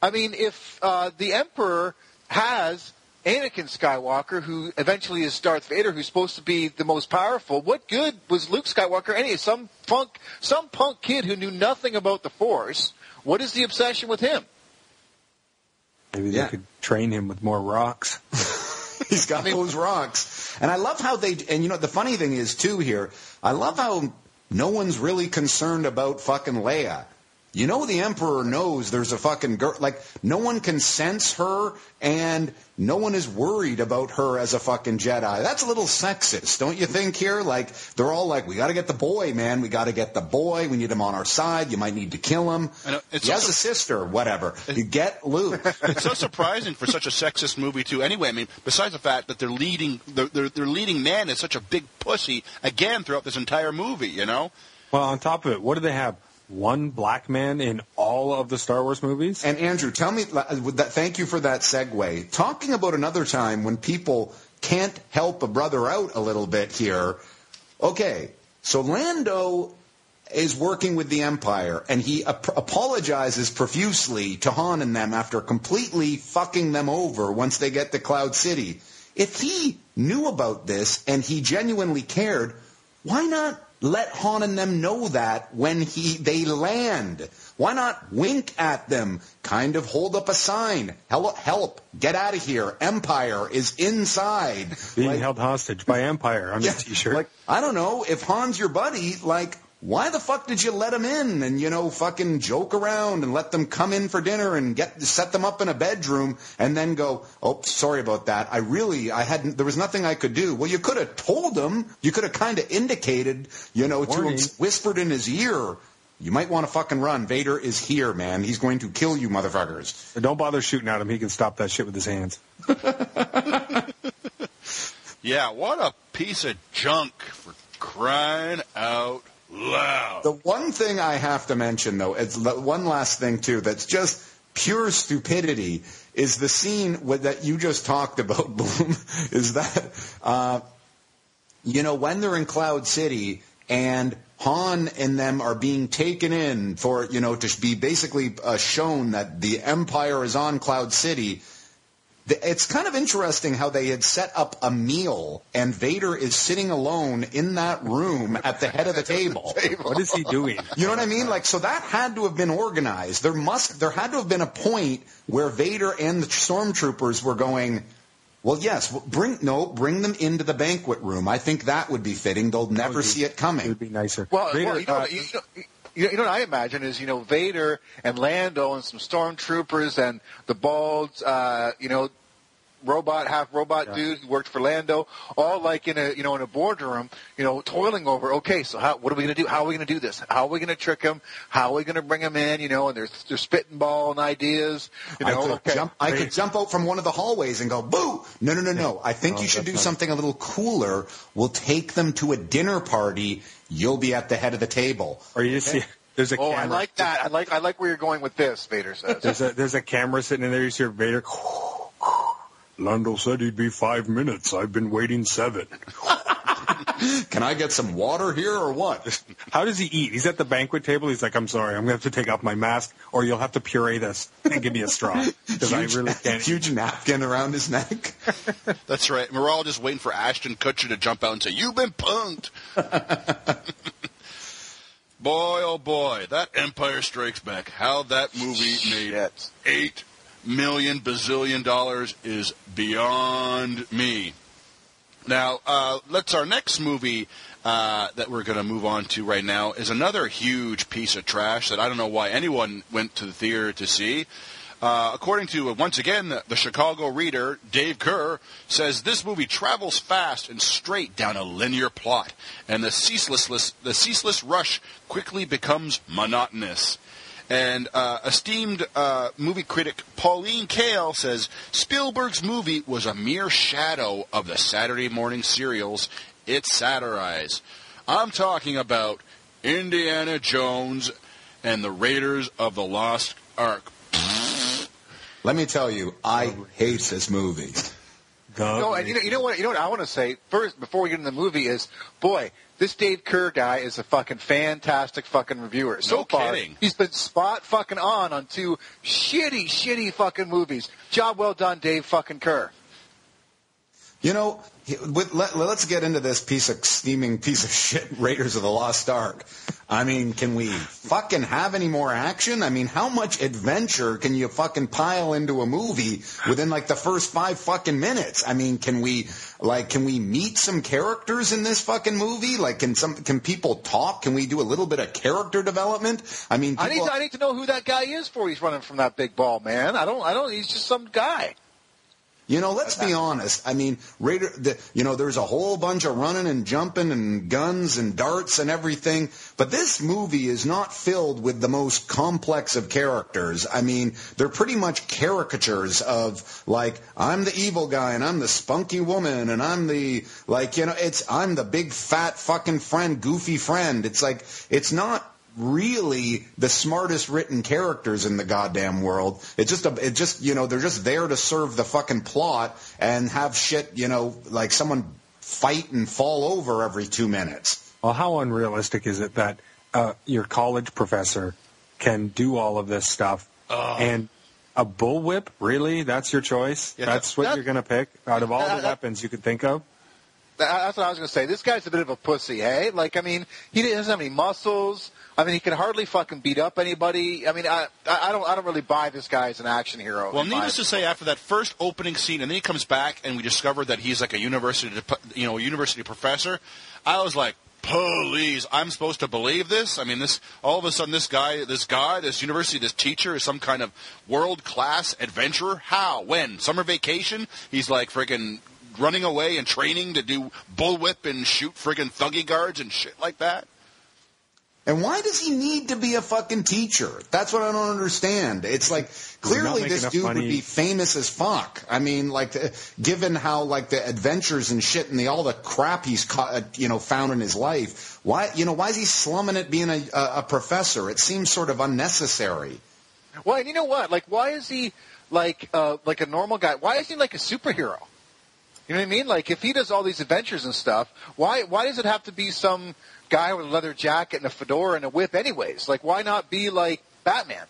I mean, if uh, the Emperor has Anakin Skywalker, who eventually is Darth Vader, who's supposed to be the most powerful, what good was Luke Skywalker? Any some punk, some punk kid who knew nothing about the Force. What is the obsession with him? Maybe Yeah. they could train him with more rocks. He's got those rocks. And I love how they, and you know, the funny thing is too here, I love how no one's really concerned about fucking Leia. You know the Emperor knows there's a fucking girl, like, no one can sense her, and no one is worried about her as a fucking Jedi. That's a little sexist, don't you think here? Like, they're all like, we gotta get the boy, man, we gotta get the boy, we need him on our side, you might need to kill him. I know, it's he has a sister, whatever. You get Luke. it's so surprising for such a sexist movie too. Anyway, I mean, besides the fact that their leading their, their, their leading man is such a big pussy again throughout this entire movie, you know. Well, on top of it, what do they have? One black man in all of the Star Wars movies? And Andrew, tell me, uh, thank you for that segue. Talking about another time when people can't help a brother out a little bit here. Okay, so Lando is working with the Empire, and he ap- apologizes profusely to Han and them after completely fucking them over once they get to Cloud City. If he knew about this and he genuinely cared, why not let Han and them know that when he they land? Why not wink at them? Kind of hold up a sign. Hello, help! Get out of here! Empire is inside. Being Like- held hostage by Empire on yeah, T-shirt. Like, I don't know, if Han's your buddy, like, why the fuck did you let him in and, you know, fucking joke around and let them come in for dinner and get set them up in a bedroom and then go, oh, sorry about that. I really, I hadn't, there was nothing I could do. Well, you could have told him. You could have kind of indicated, you know, to him, whispered in his ear, you might want to fucking run. Vader is here, man. He's going to kill you, motherfuckers. Don't bother shooting at him. He can stop that shit with his hands. Yeah, what a piece of junk for crying out loud. The one thing I have to mention, though, it's the one last thing too that's just pure stupidity is the scene with, that you just talked about. Boom, is that uh, you know when they're in Cloud City and Han and them are being taken in for you know to be basically uh, shown that the Empire is on Cloud City. The- It's kind of interesting how they had set up a meal and Vader is sitting alone in that room at the head of the table. What is he doing? You know what I mean? Like, so that had to have been organized. There must, there had to have been a point where Vader and the stormtroopers were going, well, yes, bring, no, bring them into the banquet room. I think that would be fitting. They'll never see it coming. It coming. would be nicer. Well, Vader, well you, know, uh, what- you, know, you, know what I imagine is you know Vader and Lando and some stormtroopers and the bald uh, you know robot half robot Yeah. dude who worked for Lando all like in a you know in a boardroom you know toiling over okay so how what are we going to do how are we going to do this how are we going to trick him how are we going to bring him in you know and they're they're spitting ball and ideas you I know could okay jump. I could jump out from one of the hallways and go, "Boo!" No, no, no, no. I think Oh, you should do something a little cooler. We'll take them to a dinner party. You'll be at the head of the table. or you just see there's a oh camera. I like that I like I like where you're going with this Vader says There's a there's a camera sitting in there. You hear Vader. Lando said he'd be five minutes. I've been waiting seven. Can I get some water here or what? How does he eat? He's at the banquet table. He's like, I'm sorry, I'm going to have to take off my mask, or you'll have to puree this and give me a straw because I really can't. Huge napkin around his neck. That's right. We're all just waiting for Ashton Kutcher to jump out and say, "You've been punked." boy, oh boy, that Empire Strikes Back. How that movie made Shit. eight million bazillion dollars is beyond me. Now, uh, let's our next movie uh, that we're going to move on to right now is another huge piece of trash that I don't know why anyone went to the theater to see. Uh, according to, uh, once again, the, the Chicago Reader, Dave Kehr, says this movie travels fast and straight down a linear plot, and the ceaseless, the ceaseless rush quickly becomes monotonous. And uh, esteemed uh, movie critic Pauline Kael says Spielberg's movie was a mere shadow of the Saturday morning serials it satirized. I'm talking about Indiana Jones and the Raiders of the Lost Ark. Let me tell you, I hate this movie. No, and you know, you know what? You know what I want to say first before we get into the movie is, boy, this Dave Kehr guy is a fucking fantastic fucking reviewer. So No far, kidding. he's been spot fucking on on two shitty, shitty fucking movies. Job well done, Dave fucking Kehr. You know, with, let, let's get into this piece of steaming piece of shit, Raiders of the Lost Ark. I mean, can we fucking have any more action? I mean, how much adventure can you fucking pile into a movie within like the first five fucking minutes? I mean, can we like can we meet some characters in this fucking movie? Like, can some can people talk? Can we do a little bit of character development? I mean, I need, to, I need to know who that guy is before he's running from that big ball, man. I don't, I don't. He's just some guy. You know, let's be honest. I mean, Raider, the, you know, there's a whole bunch of running and jumping and guns and darts and everything, but this movie is not filled with the most complex of characters. I mean, they're pretty much caricatures of like, I'm the evil guy and I'm the spunky woman and I'm the, like, you know, it's, I'm the big fat fucking friend, goofy friend. It's like, it's not really the smartest written characters in the goddamn world. It's just a, it just, you know, they're just there to serve the fucking plot and have shit, you know, like someone fight and fall over every two minutes. Well, how unrealistic is it that uh, your college professor can do all of this stuff and a bullwhip? Really? That's your choice? Yeah, That's that- what you're going to pick out of all that- the that- weapons you could think of? That- That's what I was going to say. This guy's a bit of a pussy, hey? Like, I mean, he doesn't have any muscles. I mean, he can hardly fucking beat up anybody. I mean, I, I don't, I don't really buy this guy as an action hero. Well, needless to say, after that first opening scene, and then he comes back, and we discover that he's like a university, you know, university professor. I was like, please, I'm supposed to believe this? I mean, this all of a sudden, this guy, this guy, this university, this teacher is some kind of world class adventurer. How? When? Summer vacation? He's like friggin' running away and training to do bullwhip and shoot friggin' thuggy guards and shit like that. And why does he need to be a fucking teacher? That's what I don't understand. It's like clearly this dude money. would be famous as fuck. I mean, like, uh, given how like the adventures and shit and the all the crap he's caught, uh, you know found in his life. Why you know why is he slumming it being a, a, a professor? It seems sort of unnecessary. Well, and you know what? Like, why is he like uh, like a normal guy? Why is he like a superhero? You know what I mean? Like, if he does all these adventures and stuff, why why does it have to be some guy with a leather jacket and a fedora and a whip? Anyways, like, why not be like Batman?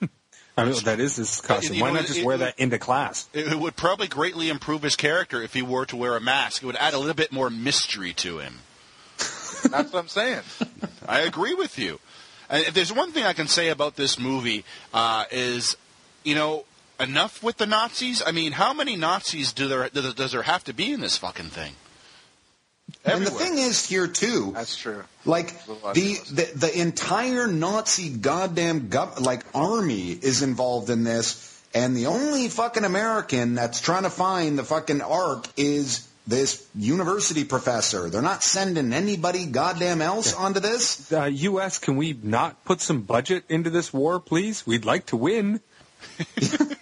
I mean, that is his costume. you Why know, not just it- wear it- that into class? It it would probably greatly improve his character if he were to wear a mask. It would add a little bit more mystery to him. That's what I'm saying. I agree with you. And if there's one thing I can say about this movie uh, is, you know, enough with the Nazis. I mean, how many Nazis do there does does there have to be in this fucking thing? And the thing is here too. That's true. Like the, the the entire Nazi goddamn gov- like army is involved in this, and the only fucking American that's trying to find the fucking Ark is this university professor. They're not sending anybody goddamn else onto this. Uh, U.S., can we not put some budget into this war, please? We'd like to win.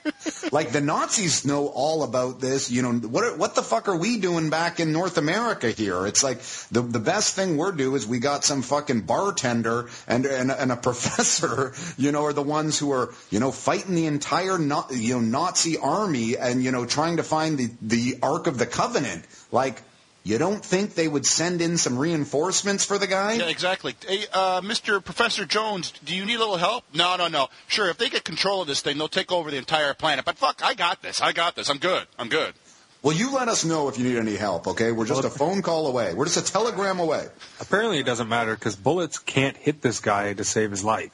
Like the Nazis know all about this. You know what? What the fuck are we doing back in North America here? It's like the the best thing we're doing is we got some fucking bartender and and, and a professor. You know, are the ones who are you know fighting the entire you know Nazi army and you know trying to find the the Ark of the Covenant. Like. You don't think they would send in some reinforcements for the guy? Yeah, exactly. Hey, uh, Mr. Professor Jones, do you need a little help? No, no, no. Sure, if they get control of this thing, they'll take over the entire planet. But fuck, I got this. I got this. I'm good. I'm good. Well, you let us know if you need any help, okay? We're just a phone call away. We're just a telegram away. Apparently, it doesn't matter because bullets can't hit this guy to save his life.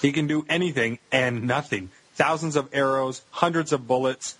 He can do anything and nothing. Thousands of arrows, hundreds of bullets,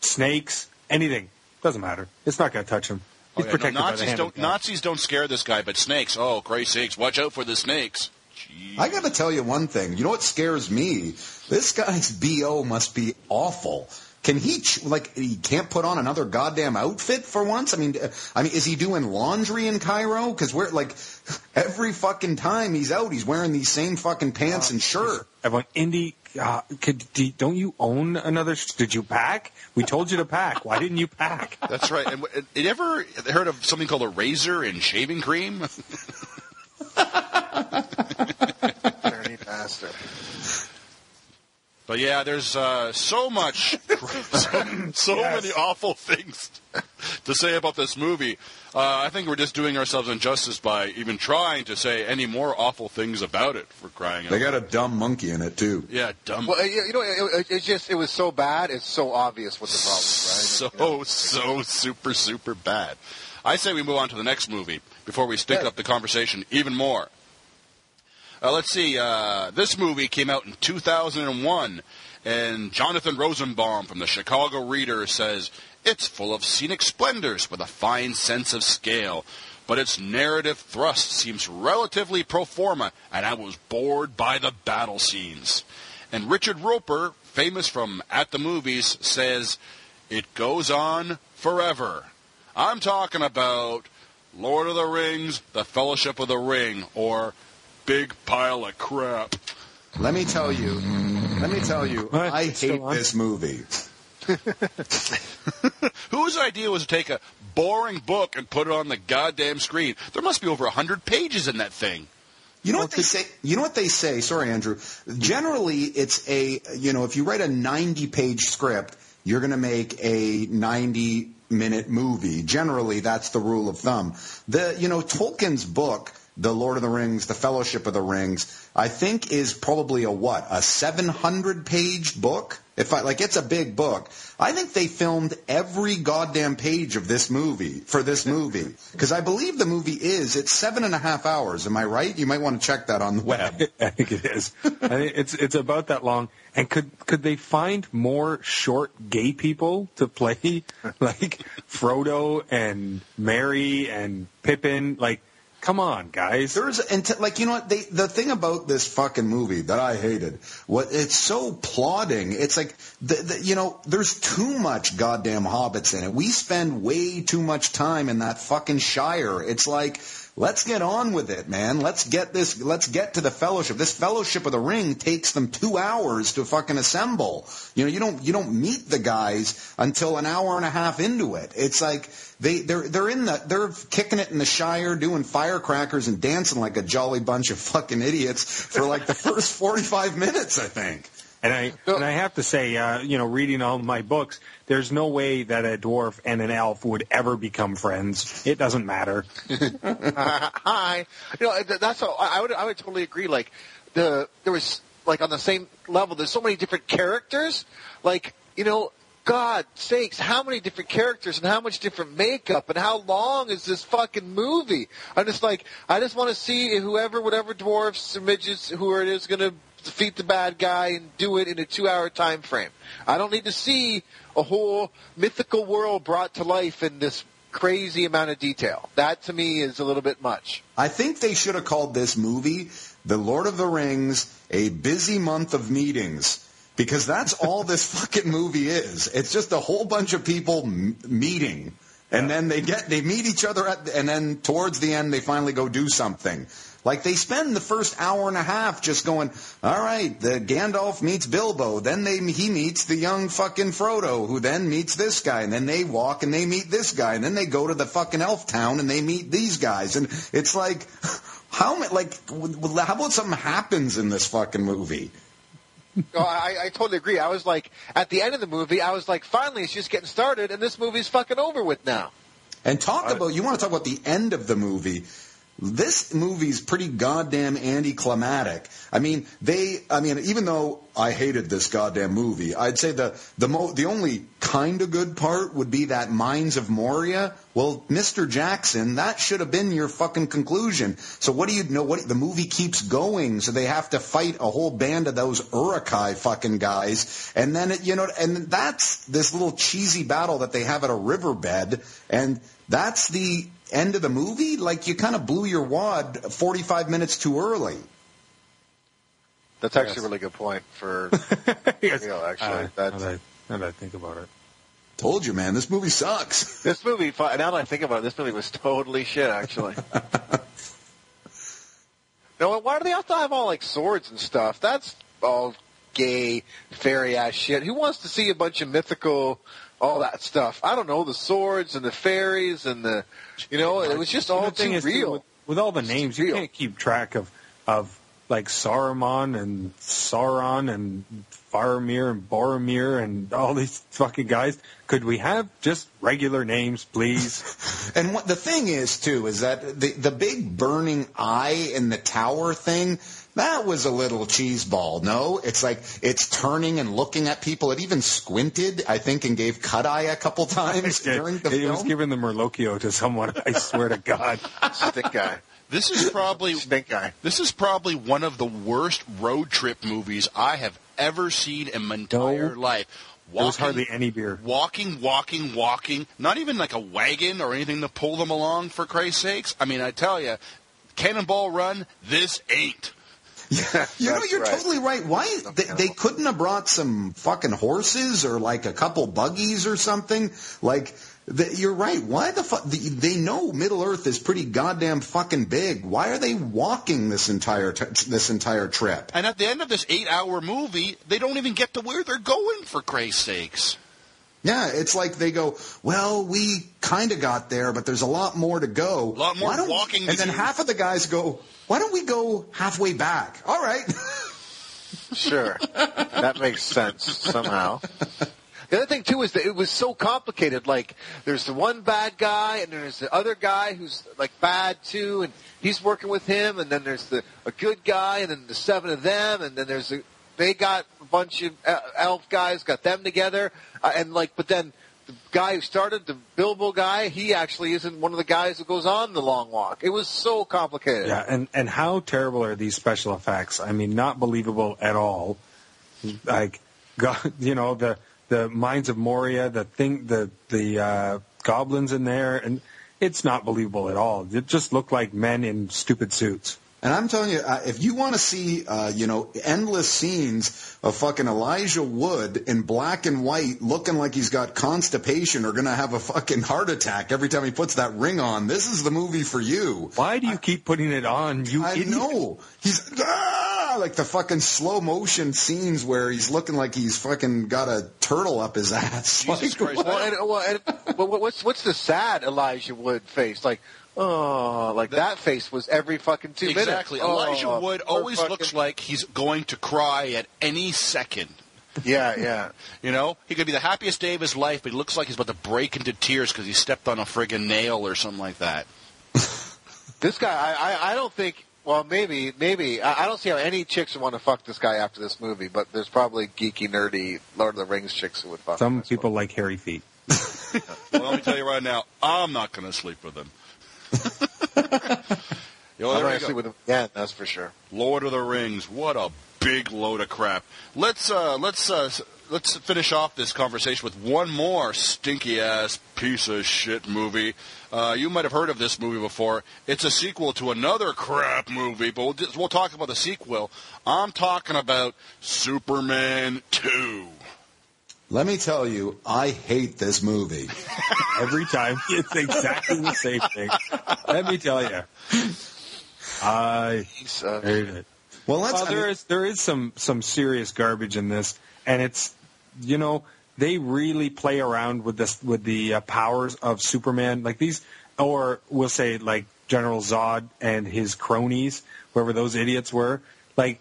snakes, anything. Doesn't matter. It's not going to touch him. Oh, He's yeah, no, protected by the Nazis hand don't of God. Nazis don't scare this guy, but snakes. Oh, Christ sakes! Watch out for the snakes. Jeez. I got to tell you one thing. You know what scares me? This guy's bo must be awful. Can he ch- like he can't put on another goddamn outfit for once? I mean, uh, I mean, is he doing laundry in Cairo? Because we're like every fucking time he's out, he's wearing these same fucking pants and shirt. Everyone, Indy, uh, could, do, don't you own another? sh- Did you pack? We told you to pack. Why didn't you pack? That's right. And w- you ever heard of something called a razor and shaving cream? Dirty bastard. But yeah, there's uh, so much, so, so many awful things to say about this movie. Uh, I think we're just doing ourselves injustice by even trying to say any more awful things about it. For crying out They got a dumb monkey in it too. yeah, dumb. Well, you you know, it, it, it's just it was so bad. It's so obvious what the problem is, right? so so super super bad. I say we move on to the next movie before we stink Yeah. up the conversation even more. Uh, let's see. Uh, this movie came out in 2001, and Jonathan Rosenbaum from the Chicago Reader says it's full of scenic splendors with a fine sense of scale, but its narrative thrust seems relatively pro forma, and I was bored by the battle scenes. And Richard Roeper, famous from At the Movies, says it goes on forever. I'm talking about Lord of the Rings, The Fellowship of the Ring, or Big Pile of Crap. Let me tell you. Let me tell you. What? I It's hate this movie. Whose idea was to take a boring book and put it on the goddamn screen? There must be over a hundred pages in that thing. You know what they say? You know what they say? Sorry, Andrew. Generally, it's a you know if you write a 90 page script, you're going to make a 90 minute movie. Generally, that's the rule of thumb. The you know Tolkien's book, The Lord of the Rings, The Fellowship of the Rings, I think is probably a what a 700 page book. If I like, it's a big book. I think they filmed every goddamn page of this movie for this movie because I believe the movie is it's seven and a half hours. Am I right? You might want to check that on the web. I think it is. I think it's it's about that long. And could could they find more short gay people to play like Frodo and Merry and Pippin? Like, come on, guys. There's and like you know what they the thing about this fucking movie that I hated what it's so plodding. It's like the, the you know there's too much goddamn hobbits in it. We spend way too much time in that fucking Shire. It's like let's get on with it, man. Let's get this. Let's get to the fellowship. This fellowship of the ring takes them two hours to fucking assemble. You know, you don't you don't meet the guys until an hour and a half into it. It's like they they're they're in the they're kicking it in the Shire, doing firecrackers and dancing like a jolly bunch of fucking idiots for like the first forty five minutes, I think. And I and I have to say, uh, you know, reading all my books, there's no way that a dwarf and an elf would ever become friends. It doesn't matter. Hi. You know, that's all, I would I would totally agree. Like the there was like on the same level. There's so many different characters. Like you know, God sakes, how many different characters and how much different makeup and how long is this fucking movie? I'm just like, I just want to see whoever, whatever dwarfs or midgets, who it is going to defeat the bad guy and do it in a two-hour time frame. I don't need to see a whole mythical world brought to life in this crazy amount of detail. That to me is a little bit much. I think they should have called this movie The Lord of the Rings, a busy month of meetings. Because that's all this fucking movie is. It's just a whole bunch of people m- meeting. And then they get, they meet each other at, and then towards the end they finally go do something. Like they spend the first hour and a half just going, all right, the Gandalf meets Bilbo, then they he meets the young fucking Frodo, who then meets this guy, and then they walk and they meet this guy, and then they go to the fucking elf town and they meet these guys, and it's like, how like, how about something happens in this fucking movie? No, I, I totally agree. I was like, at the end of the movie, I was like, finally, it's just getting started, and this movie's fucking over with now. And talk about you want to talk about the end of the movie. This movie's pretty goddamn anticlimactic. I mean, they. I mean, even though I hated this goddamn movie, I'd say the the mo- the only kind of good part would be that Mines of Moria. Well, Mr. Jackson, that should have been your fucking conclusion. So what do you know? What the movie keeps going, so they have to fight a whole band of those Uruk-hai fucking guys, and then it, you know, and that's this little cheesy battle that they have at a riverbed, and that's the end of the movie. Like you kind of blew your wad 45 minutes too early. That's actually Yes. a really good point for Yes. real, actually. Uh, That's- now, that, now that I think about it. Told you, man, this movie sucks. This movie, now that I think about it, this movie was totally shit, actually. no, why do they have to have all like swords and stuff? That's all gay, fairy ass shit. Who wants to see a bunch of mythical, all that stuff? I don't know, the swords and the fairies and the, you know, it was just all the thing too is, real. with, with all the names, you real. can't keep track of of like Saruman and Sauron and Faramir and Boromir and all these fucking guys. Could we have just regular names, please? And what the thing is too is that the the big burning eye in the tower thing that was a little cheeseball. No, it's like it's turning and looking at people. It even squinted, I think, and gave cut eye a couple times during the it film. was giving the malocchio to someone. I swear to God. Stink guy. This is probably Stink guy. this is probably one of the worst road trip movies I have ever seen in my entire No. life. There was hardly any beer. Walking, walking, walking. Not even like a wagon or anything to pull them along. For Christ's sakes! I mean, I tell you, Cannonball Run. This ain't. Yeah, you know, you're right. totally right. Why they, they couldn't have brought some fucking horses or like a couple buggies or something? Like, the, you're right. Why the fuck? The, they know Middle Earth is pretty goddamn fucking big. Why are they walking this entire t- this entire trip? And at the end of this eight-hour movie, they don't even get to where they're going. For Christ's sakes! Yeah, it's like they go, well, we kind of got there, but there's a lot more to go. A lot more walking And then do." half of the guys go, why don't we go halfway back? All right. Sure. that makes sense somehow. The other thing too is that it was so complicated. Like, there's the one bad guy, and there's the other guy who's like bad too, and he's working with him, and then there's the a good guy, and then the seven of them, and then there's a, they got a bunch of uh, elf guys, got them together, uh, and like, but then the guy who started the Bilbo guy, he actually isn't one of the guys who goes on the long walk. It was so complicated. Yeah, and and how terrible are these special effects? I mean, not believable at all. Like, God, you know the the mines of Moria, the thing, the the uh, goblins in there, and it's not believable at all. It just looked like men in stupid suits. And I'm telling you, uh, if you want to see, uh, you know, endless scenes of fucking Elijah Wood in black and white looking like he's got constipation or going to have a fucking heart attack every time he puts that ring on, this is the movie for you. Why do you keep putting it on? You I idiot? know. He's ah, like the fucking slow motion scenes where he's looking like he's fucking got a turtle up his ass. Jesus Like, Christ. Well, and, well, and, but what's what's the sad Elijah Wood face? Like, oh, like that face was every fucking two minutes. Exactly. Oh, Elijah Wood always fucking- looks like he's going to cry at any second. Yeah, yeah. You know, he could be the happiest day of his life, but he looks like he's about to break into tears because he stepped on a friggin' nail or something like that. This guy, I, I, I don't think. Well, maybe, maybe. I, I don't see how any chicks would want to fuck this guy after this movie. But there's probably geeky, nerdy Lord of the Rings chicks who would fuck. Some him, I people like hairy feet. Well, let me tell you right now, I'm not going to sleep with him. Yo. I'm there not we gonna go. sleep with him. Yeah, that's for sure. Lord of the Rings. What a big load of crap. Let's uh, let's uh, let's finish off this conversation with one more stinky ass piece of shit movie. Uh, you might have heard of this movie before. It's a sequel to another crap movie, but we'll, we'll talk about the sequel. I'm talking about Superman 2. Let me tell you, I hate this movie. Every time it's exactly the same thing. Let me tell you, I uh, hate it. Well, let's. Well, I there mean- is there is some some serious garbage in this, and it's you know they really play around with this with the uh, powers of Superman, like these, or we'll say like General Zod and his cronies, whoever those idiots were. Like,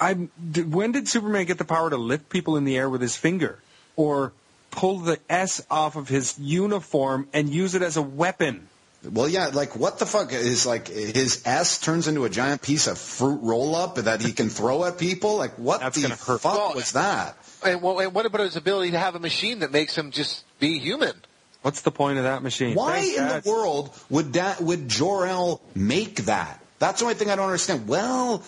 I when did Superman get the power to lift people in the air with his finger, or pull the S off of his uniform and use it as a weapon? Well, yeah, like what the fuck is like his S turns into a giant piece of fruit roll up that he can throw at people? Like what That's the hurt. fuck Well, was that? and, what, and what about his ability to have a machine that makes him just be human? What's the point of that machine? Why Thanks, in Dad. the world would that would Jor-El make that? That's the only thing I don't understand. Well,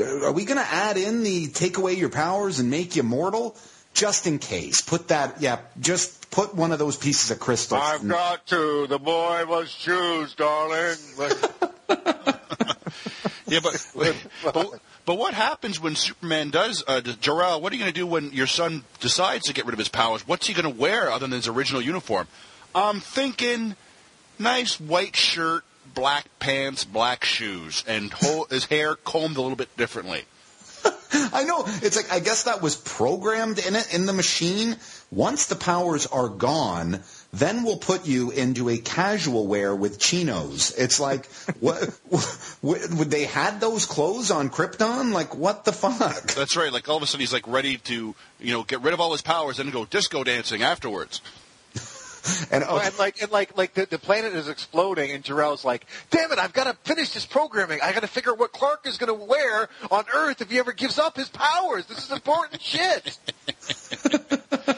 are we going to add in the take away your powers and make you mortal? Just in case, put that. Yeah, just put one of those pieces of crystal. I've in. got to. The boy was choose, darling. Yeah, but but, but what happens when Superman does? Uh, Jor-El, what are you going to do when your son decides to get rid of his powers? What's he going to wear other than his original uniform? I'm thinking nice white shirt, black pants, black shoes, and his hair combed a little bit differently. I know. It's like I guess that was programmed in it in the machine. Once the powers are gone, then we'll put you into a casual wear with chinos. It's like what would they had those clothes on Krypton? Like what the fuck? That's right. Like all of a sudden he's like ready to, you know, get rid of all his powers and go disco dancing afterwards. And oh, and like, and like, like the, the planet is exploding, and Jor-El's like, "Damn it! I've got to finish this programming. I got to figure out what Clark is going to wear on Earth if he ever gives up his powers. This is important shit."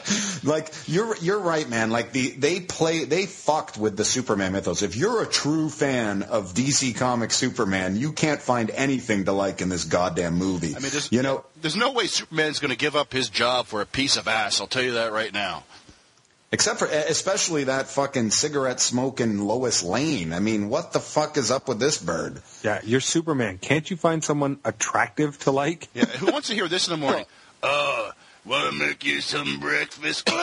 like you're you're right, man. Like the they play they fucked with the Superman mythos. If you're a true fan of DC Comics Superman, you can't find anything to like in this goddamn movie. I mean, there's, you know, there's no way Superman's going to give up his job for a piece of ass. I'll tell you that right now. Except for especially that fucking cigarette smoking Lois Lane. I mean, what the fuck is up with this bird? Yeah, you're Superman. Can't you find someone attractive to like? Yeah, who wants to hear this in the morning? Uh, want to make you some breakfast?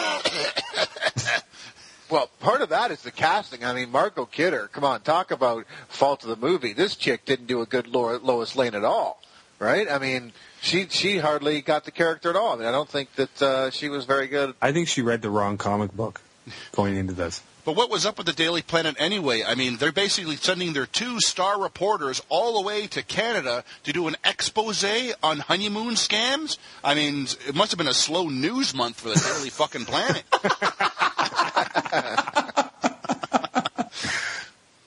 Well, part of that is the casting. I mean, Margot Kidder. Come on, talk about fault of the movie. This chick didn't do a good Lois Lane at all, right? I mean, she she hardly got the character at all. I mean, I don't think that uh, she was very good. I think she read the wrong comic book going into this. but what was up with the Daily Planet anyway? I mean, they're basically sending their two star reporters all the way to Canada to do an expose on honeymoon scams. I mean, it must have been a slow news month for the Daily fucking Planet.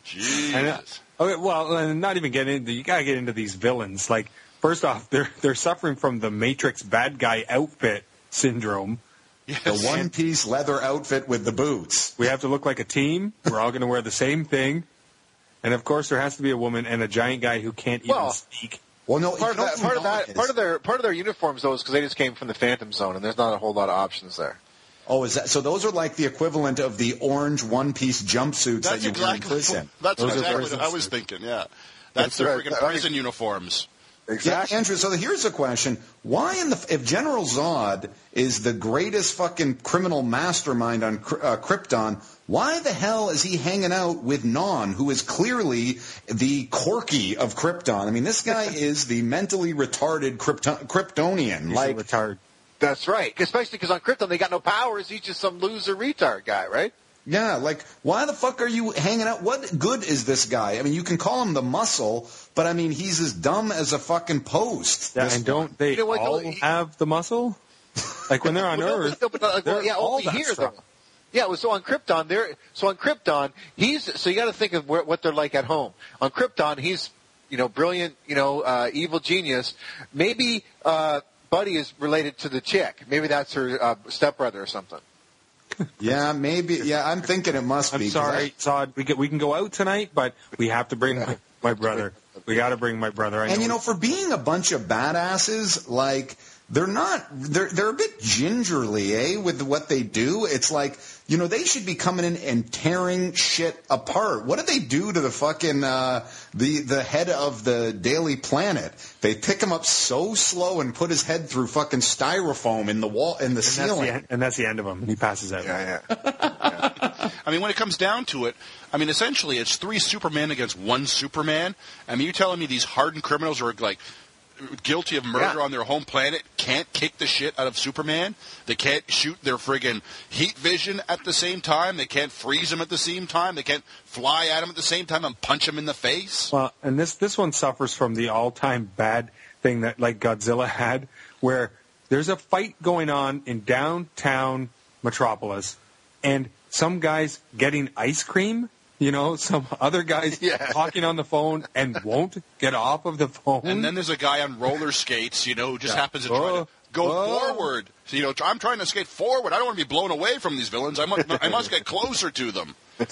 Jesus. Okay, well, and not even get into. You gotta get into these villains. Like, first off, they're they're suffering from the Matrix bad guy outfit syndrome. The one piece leather outfit with the boots. We have to look like a team. We're all going to wear the same thing. And of course, there has to be a woman and a giant guy who can't even Well, speak. Well, no, Part of that, part of that, part of their part of their uniforms though is because they just came from the Phantom Zone, and there's not a whole lot of options there. Oh, is that so? Those are like the equivalent of the orange one-piece jumpsuits that That's you wear in exactly, prison. that's Those exactly what I was suits. thinking, yeah. That's, That's their right. friggin' I mean- prison uniforms. Exactly. Yeah, Andrew. So here's a question: Why in the if General Zod is the greatest fucking criminal mastermind on uh, Krypton? Why the hell is he hanging out with Non, who is clearly the Corky of Krypton? I mean, this guy is the mentally retarded Krypto- Kryptonian. He's like, a retard. That's right. Especially because on Krypton they got no powers. He's just some loser retard guy, right? Yeah, like why the fuck are you hanging out? What good is this guy? I mean, you can call him the muscle, but I mean, he's as dumb as a fucking post. Yeah, and don't they You know what, all though, he- have the muscle? Like when they're on Well, Earth, but- no, but, uh, well, they're yeah, all only that here strong. though. Yeah, well, so on Krypton, there. So on Krypton, he's so you got to think of where, what they're like at home. On Krypton, he's you know brilliant, you know, uh, evil genius. Maybe uh, Buddy is related to the chick. Maybe that's her uh, stepbrother or something. Yeah, maybe. Yeah, I'm thinking it must be I'm. 'cause I- sorry, Todd. We can, we can go out tonight, but we have to bring my, my brother. We got to bring my brother. I and you know, for being a bunch of badasses, like they're not. They're they're a bit gingerly, eh, with what they do. It's like you know they should be coming in and tearing shit apart. What did they do to the fucking uh, the the head of the Daily Planet? They pick him up so slow and put his head through fucking styrofoam in the wall in the and that's, ceiling. the end, and that's the end of him. He passes out. Yeah, yeah. I mean, when it comes down to it, I mean, essentially, it's three Supermen against one Superman. I mean, you're telling me these hardened criminals are like guilty of murder Yeah. on their home planet can't kick the shit out of Superman? They can't shoot their friggin' heat vision at the same time. They can't freeze him at the same time. They can't fly at him at the same time and punch him in the face. Well, and this this one suffers from the all-time bad thing that like Godzilla had, where there's a fight going on in downtown Metropolis, and some guys getting ice cream. You know, some other guys Yeah. talking on the phone and won't get off of the phone. And then there's a guy on roller skates, you know, who just Yeah. happens to try Oh, to go oh. forward. So, you know, I'm trying to skate forward. I don't want to be blown away from these villains. I must, I must get closer to them. I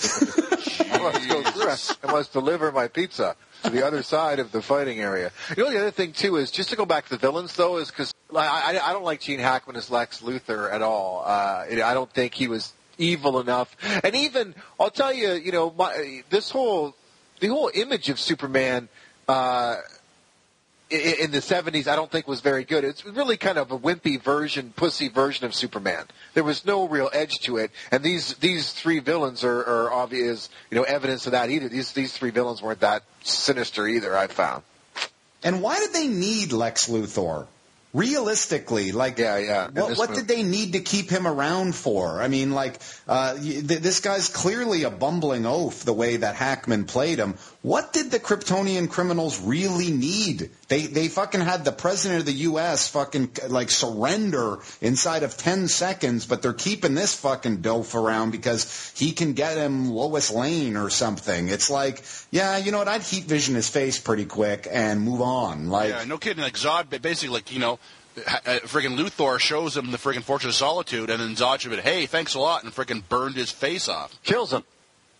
must go through. I must deliver my pizza to the other side of the fighting area. You know, the other thing too is just to go back to the villains though, is because I, I, I don't like Gene Hackman as Lex Luthor at all. Uh, I don't think he was evil enough. And even I'll tell you, you know, my, this whole the whole image of Superman. Uh, in the 70s I don't think was very good. It's really kind of a wimpy version, pussy version of Superman. There was no real edge to it, and these these three villains are, are obvious, you know, evidence of that either. These these three villains weren't that sinister either. I found. And why did they need Lex Luthor? Realistically, like, Yeah, yeah, what, what did they need to keep him around for? I mean, like, uh, th- this guy's clearly a bumbling oaf the way that Hackman played him. What did the Kryptonian criminals really need? They they fucking had the president of the U.S. fucking like surrender inside of ten seconds, but they're keeping this fucking dope around because he can get him Lois Lane or something. It's like, yeah, you know what? I'd heat vision his face pretty quick and move on. Like, Yeah, no kidding. Like Zod, basically, like you know, ha- uh, friggin' Luthor shows him the friggin' Fortress of Solitude, and then Zod should be, hey, thanks a lot, and friggin' burned his face off. Kills him.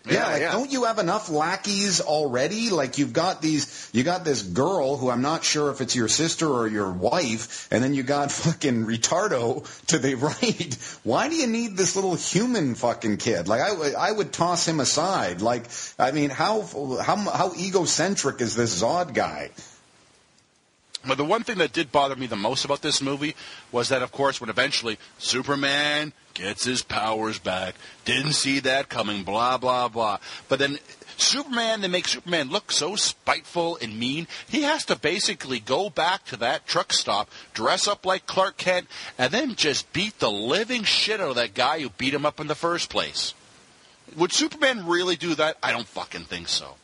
Yeah, like, yeah. don't you have enough lackeys already? Like you've got these, you got this girl who I'm not sure if it's your sister or your wife, and then you got fucking retardo to the right. Why do you need this little human fucking kid? Like I would, I would toss him aside. Like I mean, how how how egocentric is this Zod guy? But the one thing that did bother me the most about this movie was that, of course, when eventually Superman gets his powers back, didn't see that coming, blah, blah, blah. But then Superman, they make Superman look so spiteful and mean, he has to basically go back to that truck stop, dress up like Clark Kent, and then just beat the living shit out of that guy who beat him up in the first place. Would Superman really do that? I don't fucking think so.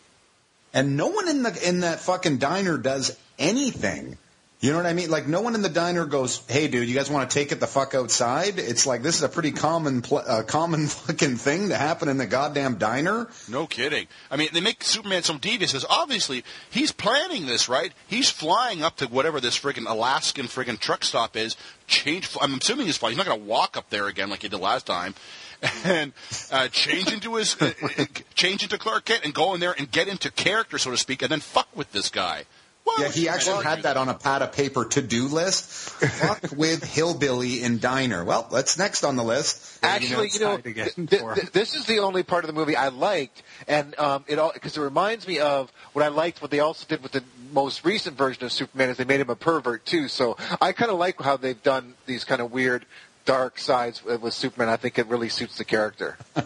and no one in the in that fucking diner does anything. You know what I mean? Like no one in the diner goes, "Hey, dude, you guys want to take it the fuck outside?" It's like this is a pretty common, pl- uh, common fucking thing to happen in the goddamn diner. No kidding. I mean, they make Superman so devious because obviously he's planning this, right? He's flying up to whatever this friggin' Alaskan friggin' truck stop is. Change. I'm assuming he's flying. He's not going to walk up there again like he did last time, and uh, change into his uh, change into Clark Kent and go in there and get into character, so to speak, and then fuck with this guy. Why Yeah, he actually had that on a pad of paper to-do list. Fuck with hillbilly in diner. Well, that's next on the list. Actually, you know, outside again th- th- this is the only part of the movie I liked, and um, it all because it reminds me of what I liked. What they also did with the most recent version of Superman is they made him a pervert too. So I kind of like how they've done these kind of weird, dark sides with, with Superman. I think it really suits the character.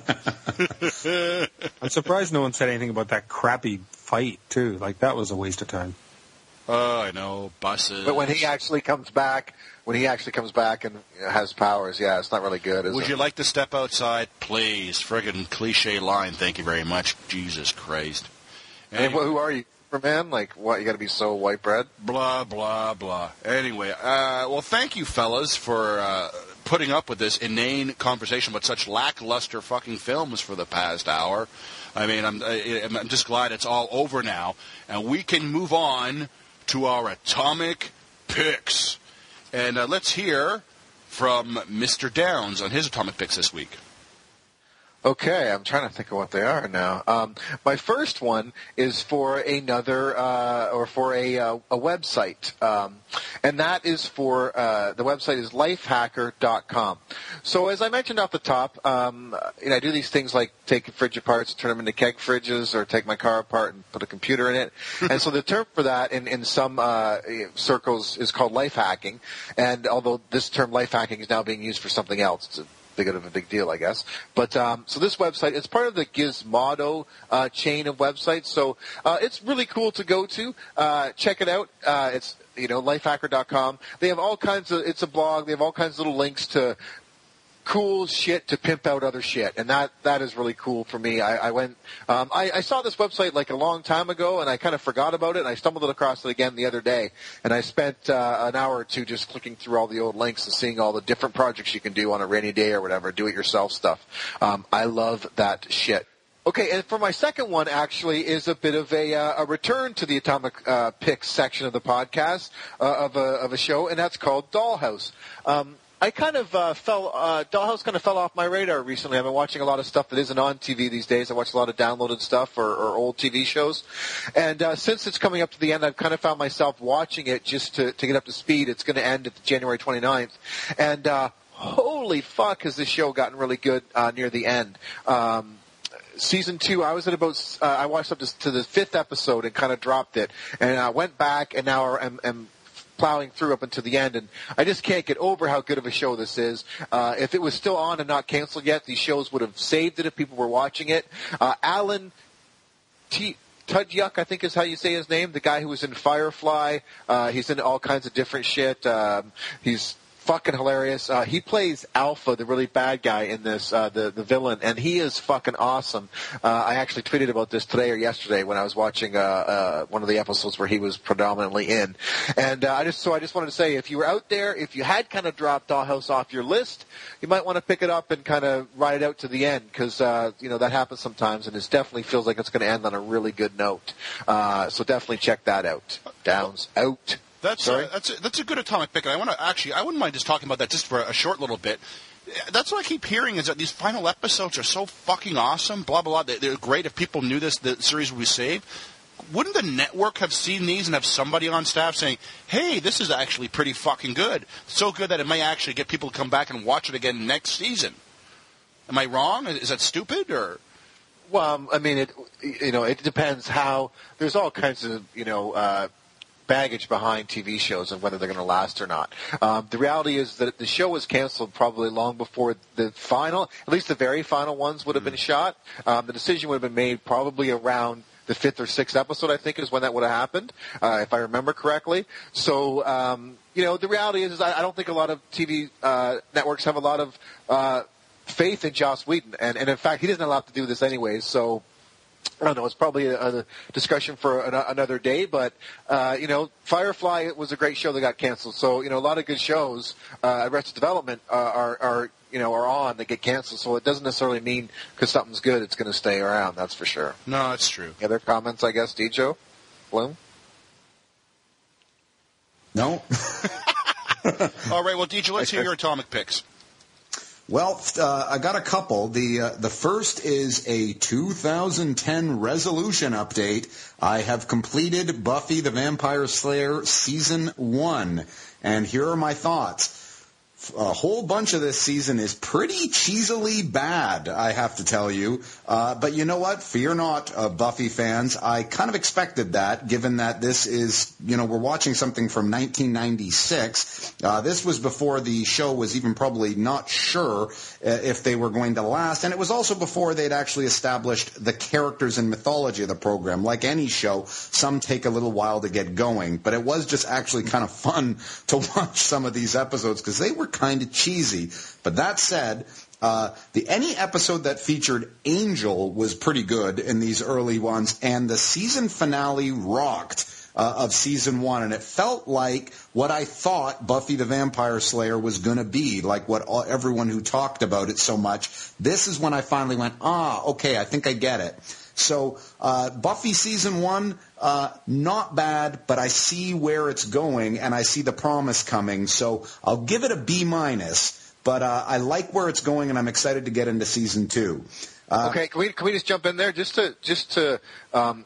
I'm surprised no one said anything about that crappy fight too. Like that was a waste of time. Oh, I know buses. But when he actually comes back, when he actually comes back and has powers, yeah, it's not really good. Is Would it? you like to step outside, please? Friggin' cliche line. Thank you very much. Jesus Christ. And Anyway, who are you, Superman? Like what? You got to be so white bread. blah blah blah. Anyway, uh, well, thank you, fellas, for uh, putting up with this inane conversation about such lackluster fucking films for the past hour. I mean, I'm I'm just glad it's all over now, and we can move on to our atomic picks. And uh, let's hear from Mr. Downs on his atomic picks this week. Okay, I'm trying to think of what they are now. Um, my first one is for another, uh, or for a, uh, a website, um, and that is for uh, the website is lifehacker.com. So as I mentioned off the top, um, you know, I do these things like take fridge aparts, turn them into keg fridges, or take my car apart and put a computer in it. and so the term for that in in some uh, circles is called life hacking, and although this term life hacking is now being used for something else. Big of a big deal, I guess. But um, so this website, it's part of the Gizmodo uh, chain of websites. So uh, it's really cool to go to. Uh, check it out. Uh, it's you know lifehacker.com. They have all kinds of. It's a blog. They have all kinds of little links to cool shit to pimp out other shit, and that that is really cool for me. I, I went, um, I, I saw this website like a long time ago, and I kind of forgot about it. and I stumbled across it again the other day, and I spent uh, an hour or two just clicking through all the old links and seeing all the different projects you can do on a rainy day or whatever, do-it-yourself stuff. Um, I love that shit. Okay, and for my second one, actually, is a bit of a, uh, a return to the Atomic uh, Picks section of the podcast uh, of a of a show, and that's called Dollhouse. Um, I kind of uh, fell. Uh, Dollhouse kind of fell off my radar recently. I've been watching a lot of stuff that isn't on TV these days. I watch a lot of downloaded stuff or, or old TV shows, and uh, since it's coming up to the end, I've kind of found myself watching it just to, to get up to speed. It's going to end at January 29th, and uh, holy fuck, has this show gotten really good uh, near the end. Um, season two, I was at about, uh, I watched up to, to the fifth episode and kind of dropped it. And I went back and now I'm, I'm plowing through up until the end. And I just can't get over how good of a show this is. Uh, if it was still on and not canceled yet, these shows would have saved it if people were watching it. Uh, Alan T. Tudyuk, I think is how you say his name. The guy who was in Firefly. Uh, he's in all kinds of different shit. Um, he's fucking hilarious. Uh, he plays Alpha, the really bad guy in this, uh, the the villain, and he is fucking awesome. Uh, I actually tweeted about this today or yesterday when I was watching uh, uh, one of the episodes where he was predominantly in. And uh, I just so I just wanted to say, if you were out there, if you had kind of dropped Dollhouse off your list, you might want to pick it up and kind of ride it out to the end because you know that happens sometimes, and it definitely feels like it's going to end on a really good note. So definitely check that out. Downs out. That's Sorry? uh, that's a, that's a good atomic pick, and I want to actually I wouldn't mind just talking about that just for a short little bit. That's what I keep hearing is that these final episodes are so fucking awesome. Blah blah blah. They- They're great. If people knew this, the series would be saved. Wouldn't the network have seen these and have somebody on staff saying, "Hey, this is actually pretty fucking good. So good that it may actually get people to come back and watch it again next season." Am I wrong? Is that stupid or? Well, I mean, it you know, it depends how. There's all kinds of you know uh, baggage behind TV shows and whether they're going to last or not. Um, the reality is that the show was canceled probably long before the final, at least the very final ones would have been shot. Um, the decision would have been made probably around the fifth or sixth episode, I think, is when that would have happened, uh, if I remember correctly. So, um, you know, the reality is, is I, I don't think a lot of TV uh, networks have a lot of uh, faith in Joss Whedon, and, and in fact, he doesn't allow to do this anyways. So, I don't know. It's probably a, a discussion for an, another day, but uh, you know, Firefly was a great show that got canceled. So you know, a lot of good shows, uh, Arrested Development, uh, are are you know are on that get canceled. So it doesn't necessarily mean because something's good, it's going to stay around. That's for sure. No, that's true. Any other comments? I guess, Dejo, Bloom. No. All right, well, DJ, let's hear your atomic picks. Well, uh, I got a couple. The uh, the first is a 2010 resolution update. I have completed Buffy the Vampire Slayer season one, and here are my thoughts a whole bunch of this season is pretty cheesily bad, I have to tell you. Uh, but you know what? Fear not, uh, Buffy fans. I kind of expected that, given that this is, you know, we're watching something from 1996. Uh, this was before the show was even probably not sure uh, if they were going to last, and it was also before they'd actually established the characters and mythology of the program. Like any show, some take a little while to get going, but it was just actually kind of fun to watch some of these episodes because they were kind of cheesy. But that said, uh, the any episode that featured Angel was pretty good in these early ones, and the season finale rocked. Uh, of season one, and it felt like what I thought Buffy the Vampire Slayer was going to be, like what all, everyone who talked about it so much. This is when I finally went, ah, okay, I think I get it. So uh, Buffy season one, uh, not bad, but I see where it's going and I see the promise coming. So I'll give it a B minus. But uh, I like where it's going and I'm excited to get into season two. Uh, okay, can we can we just jump in there just to just to um,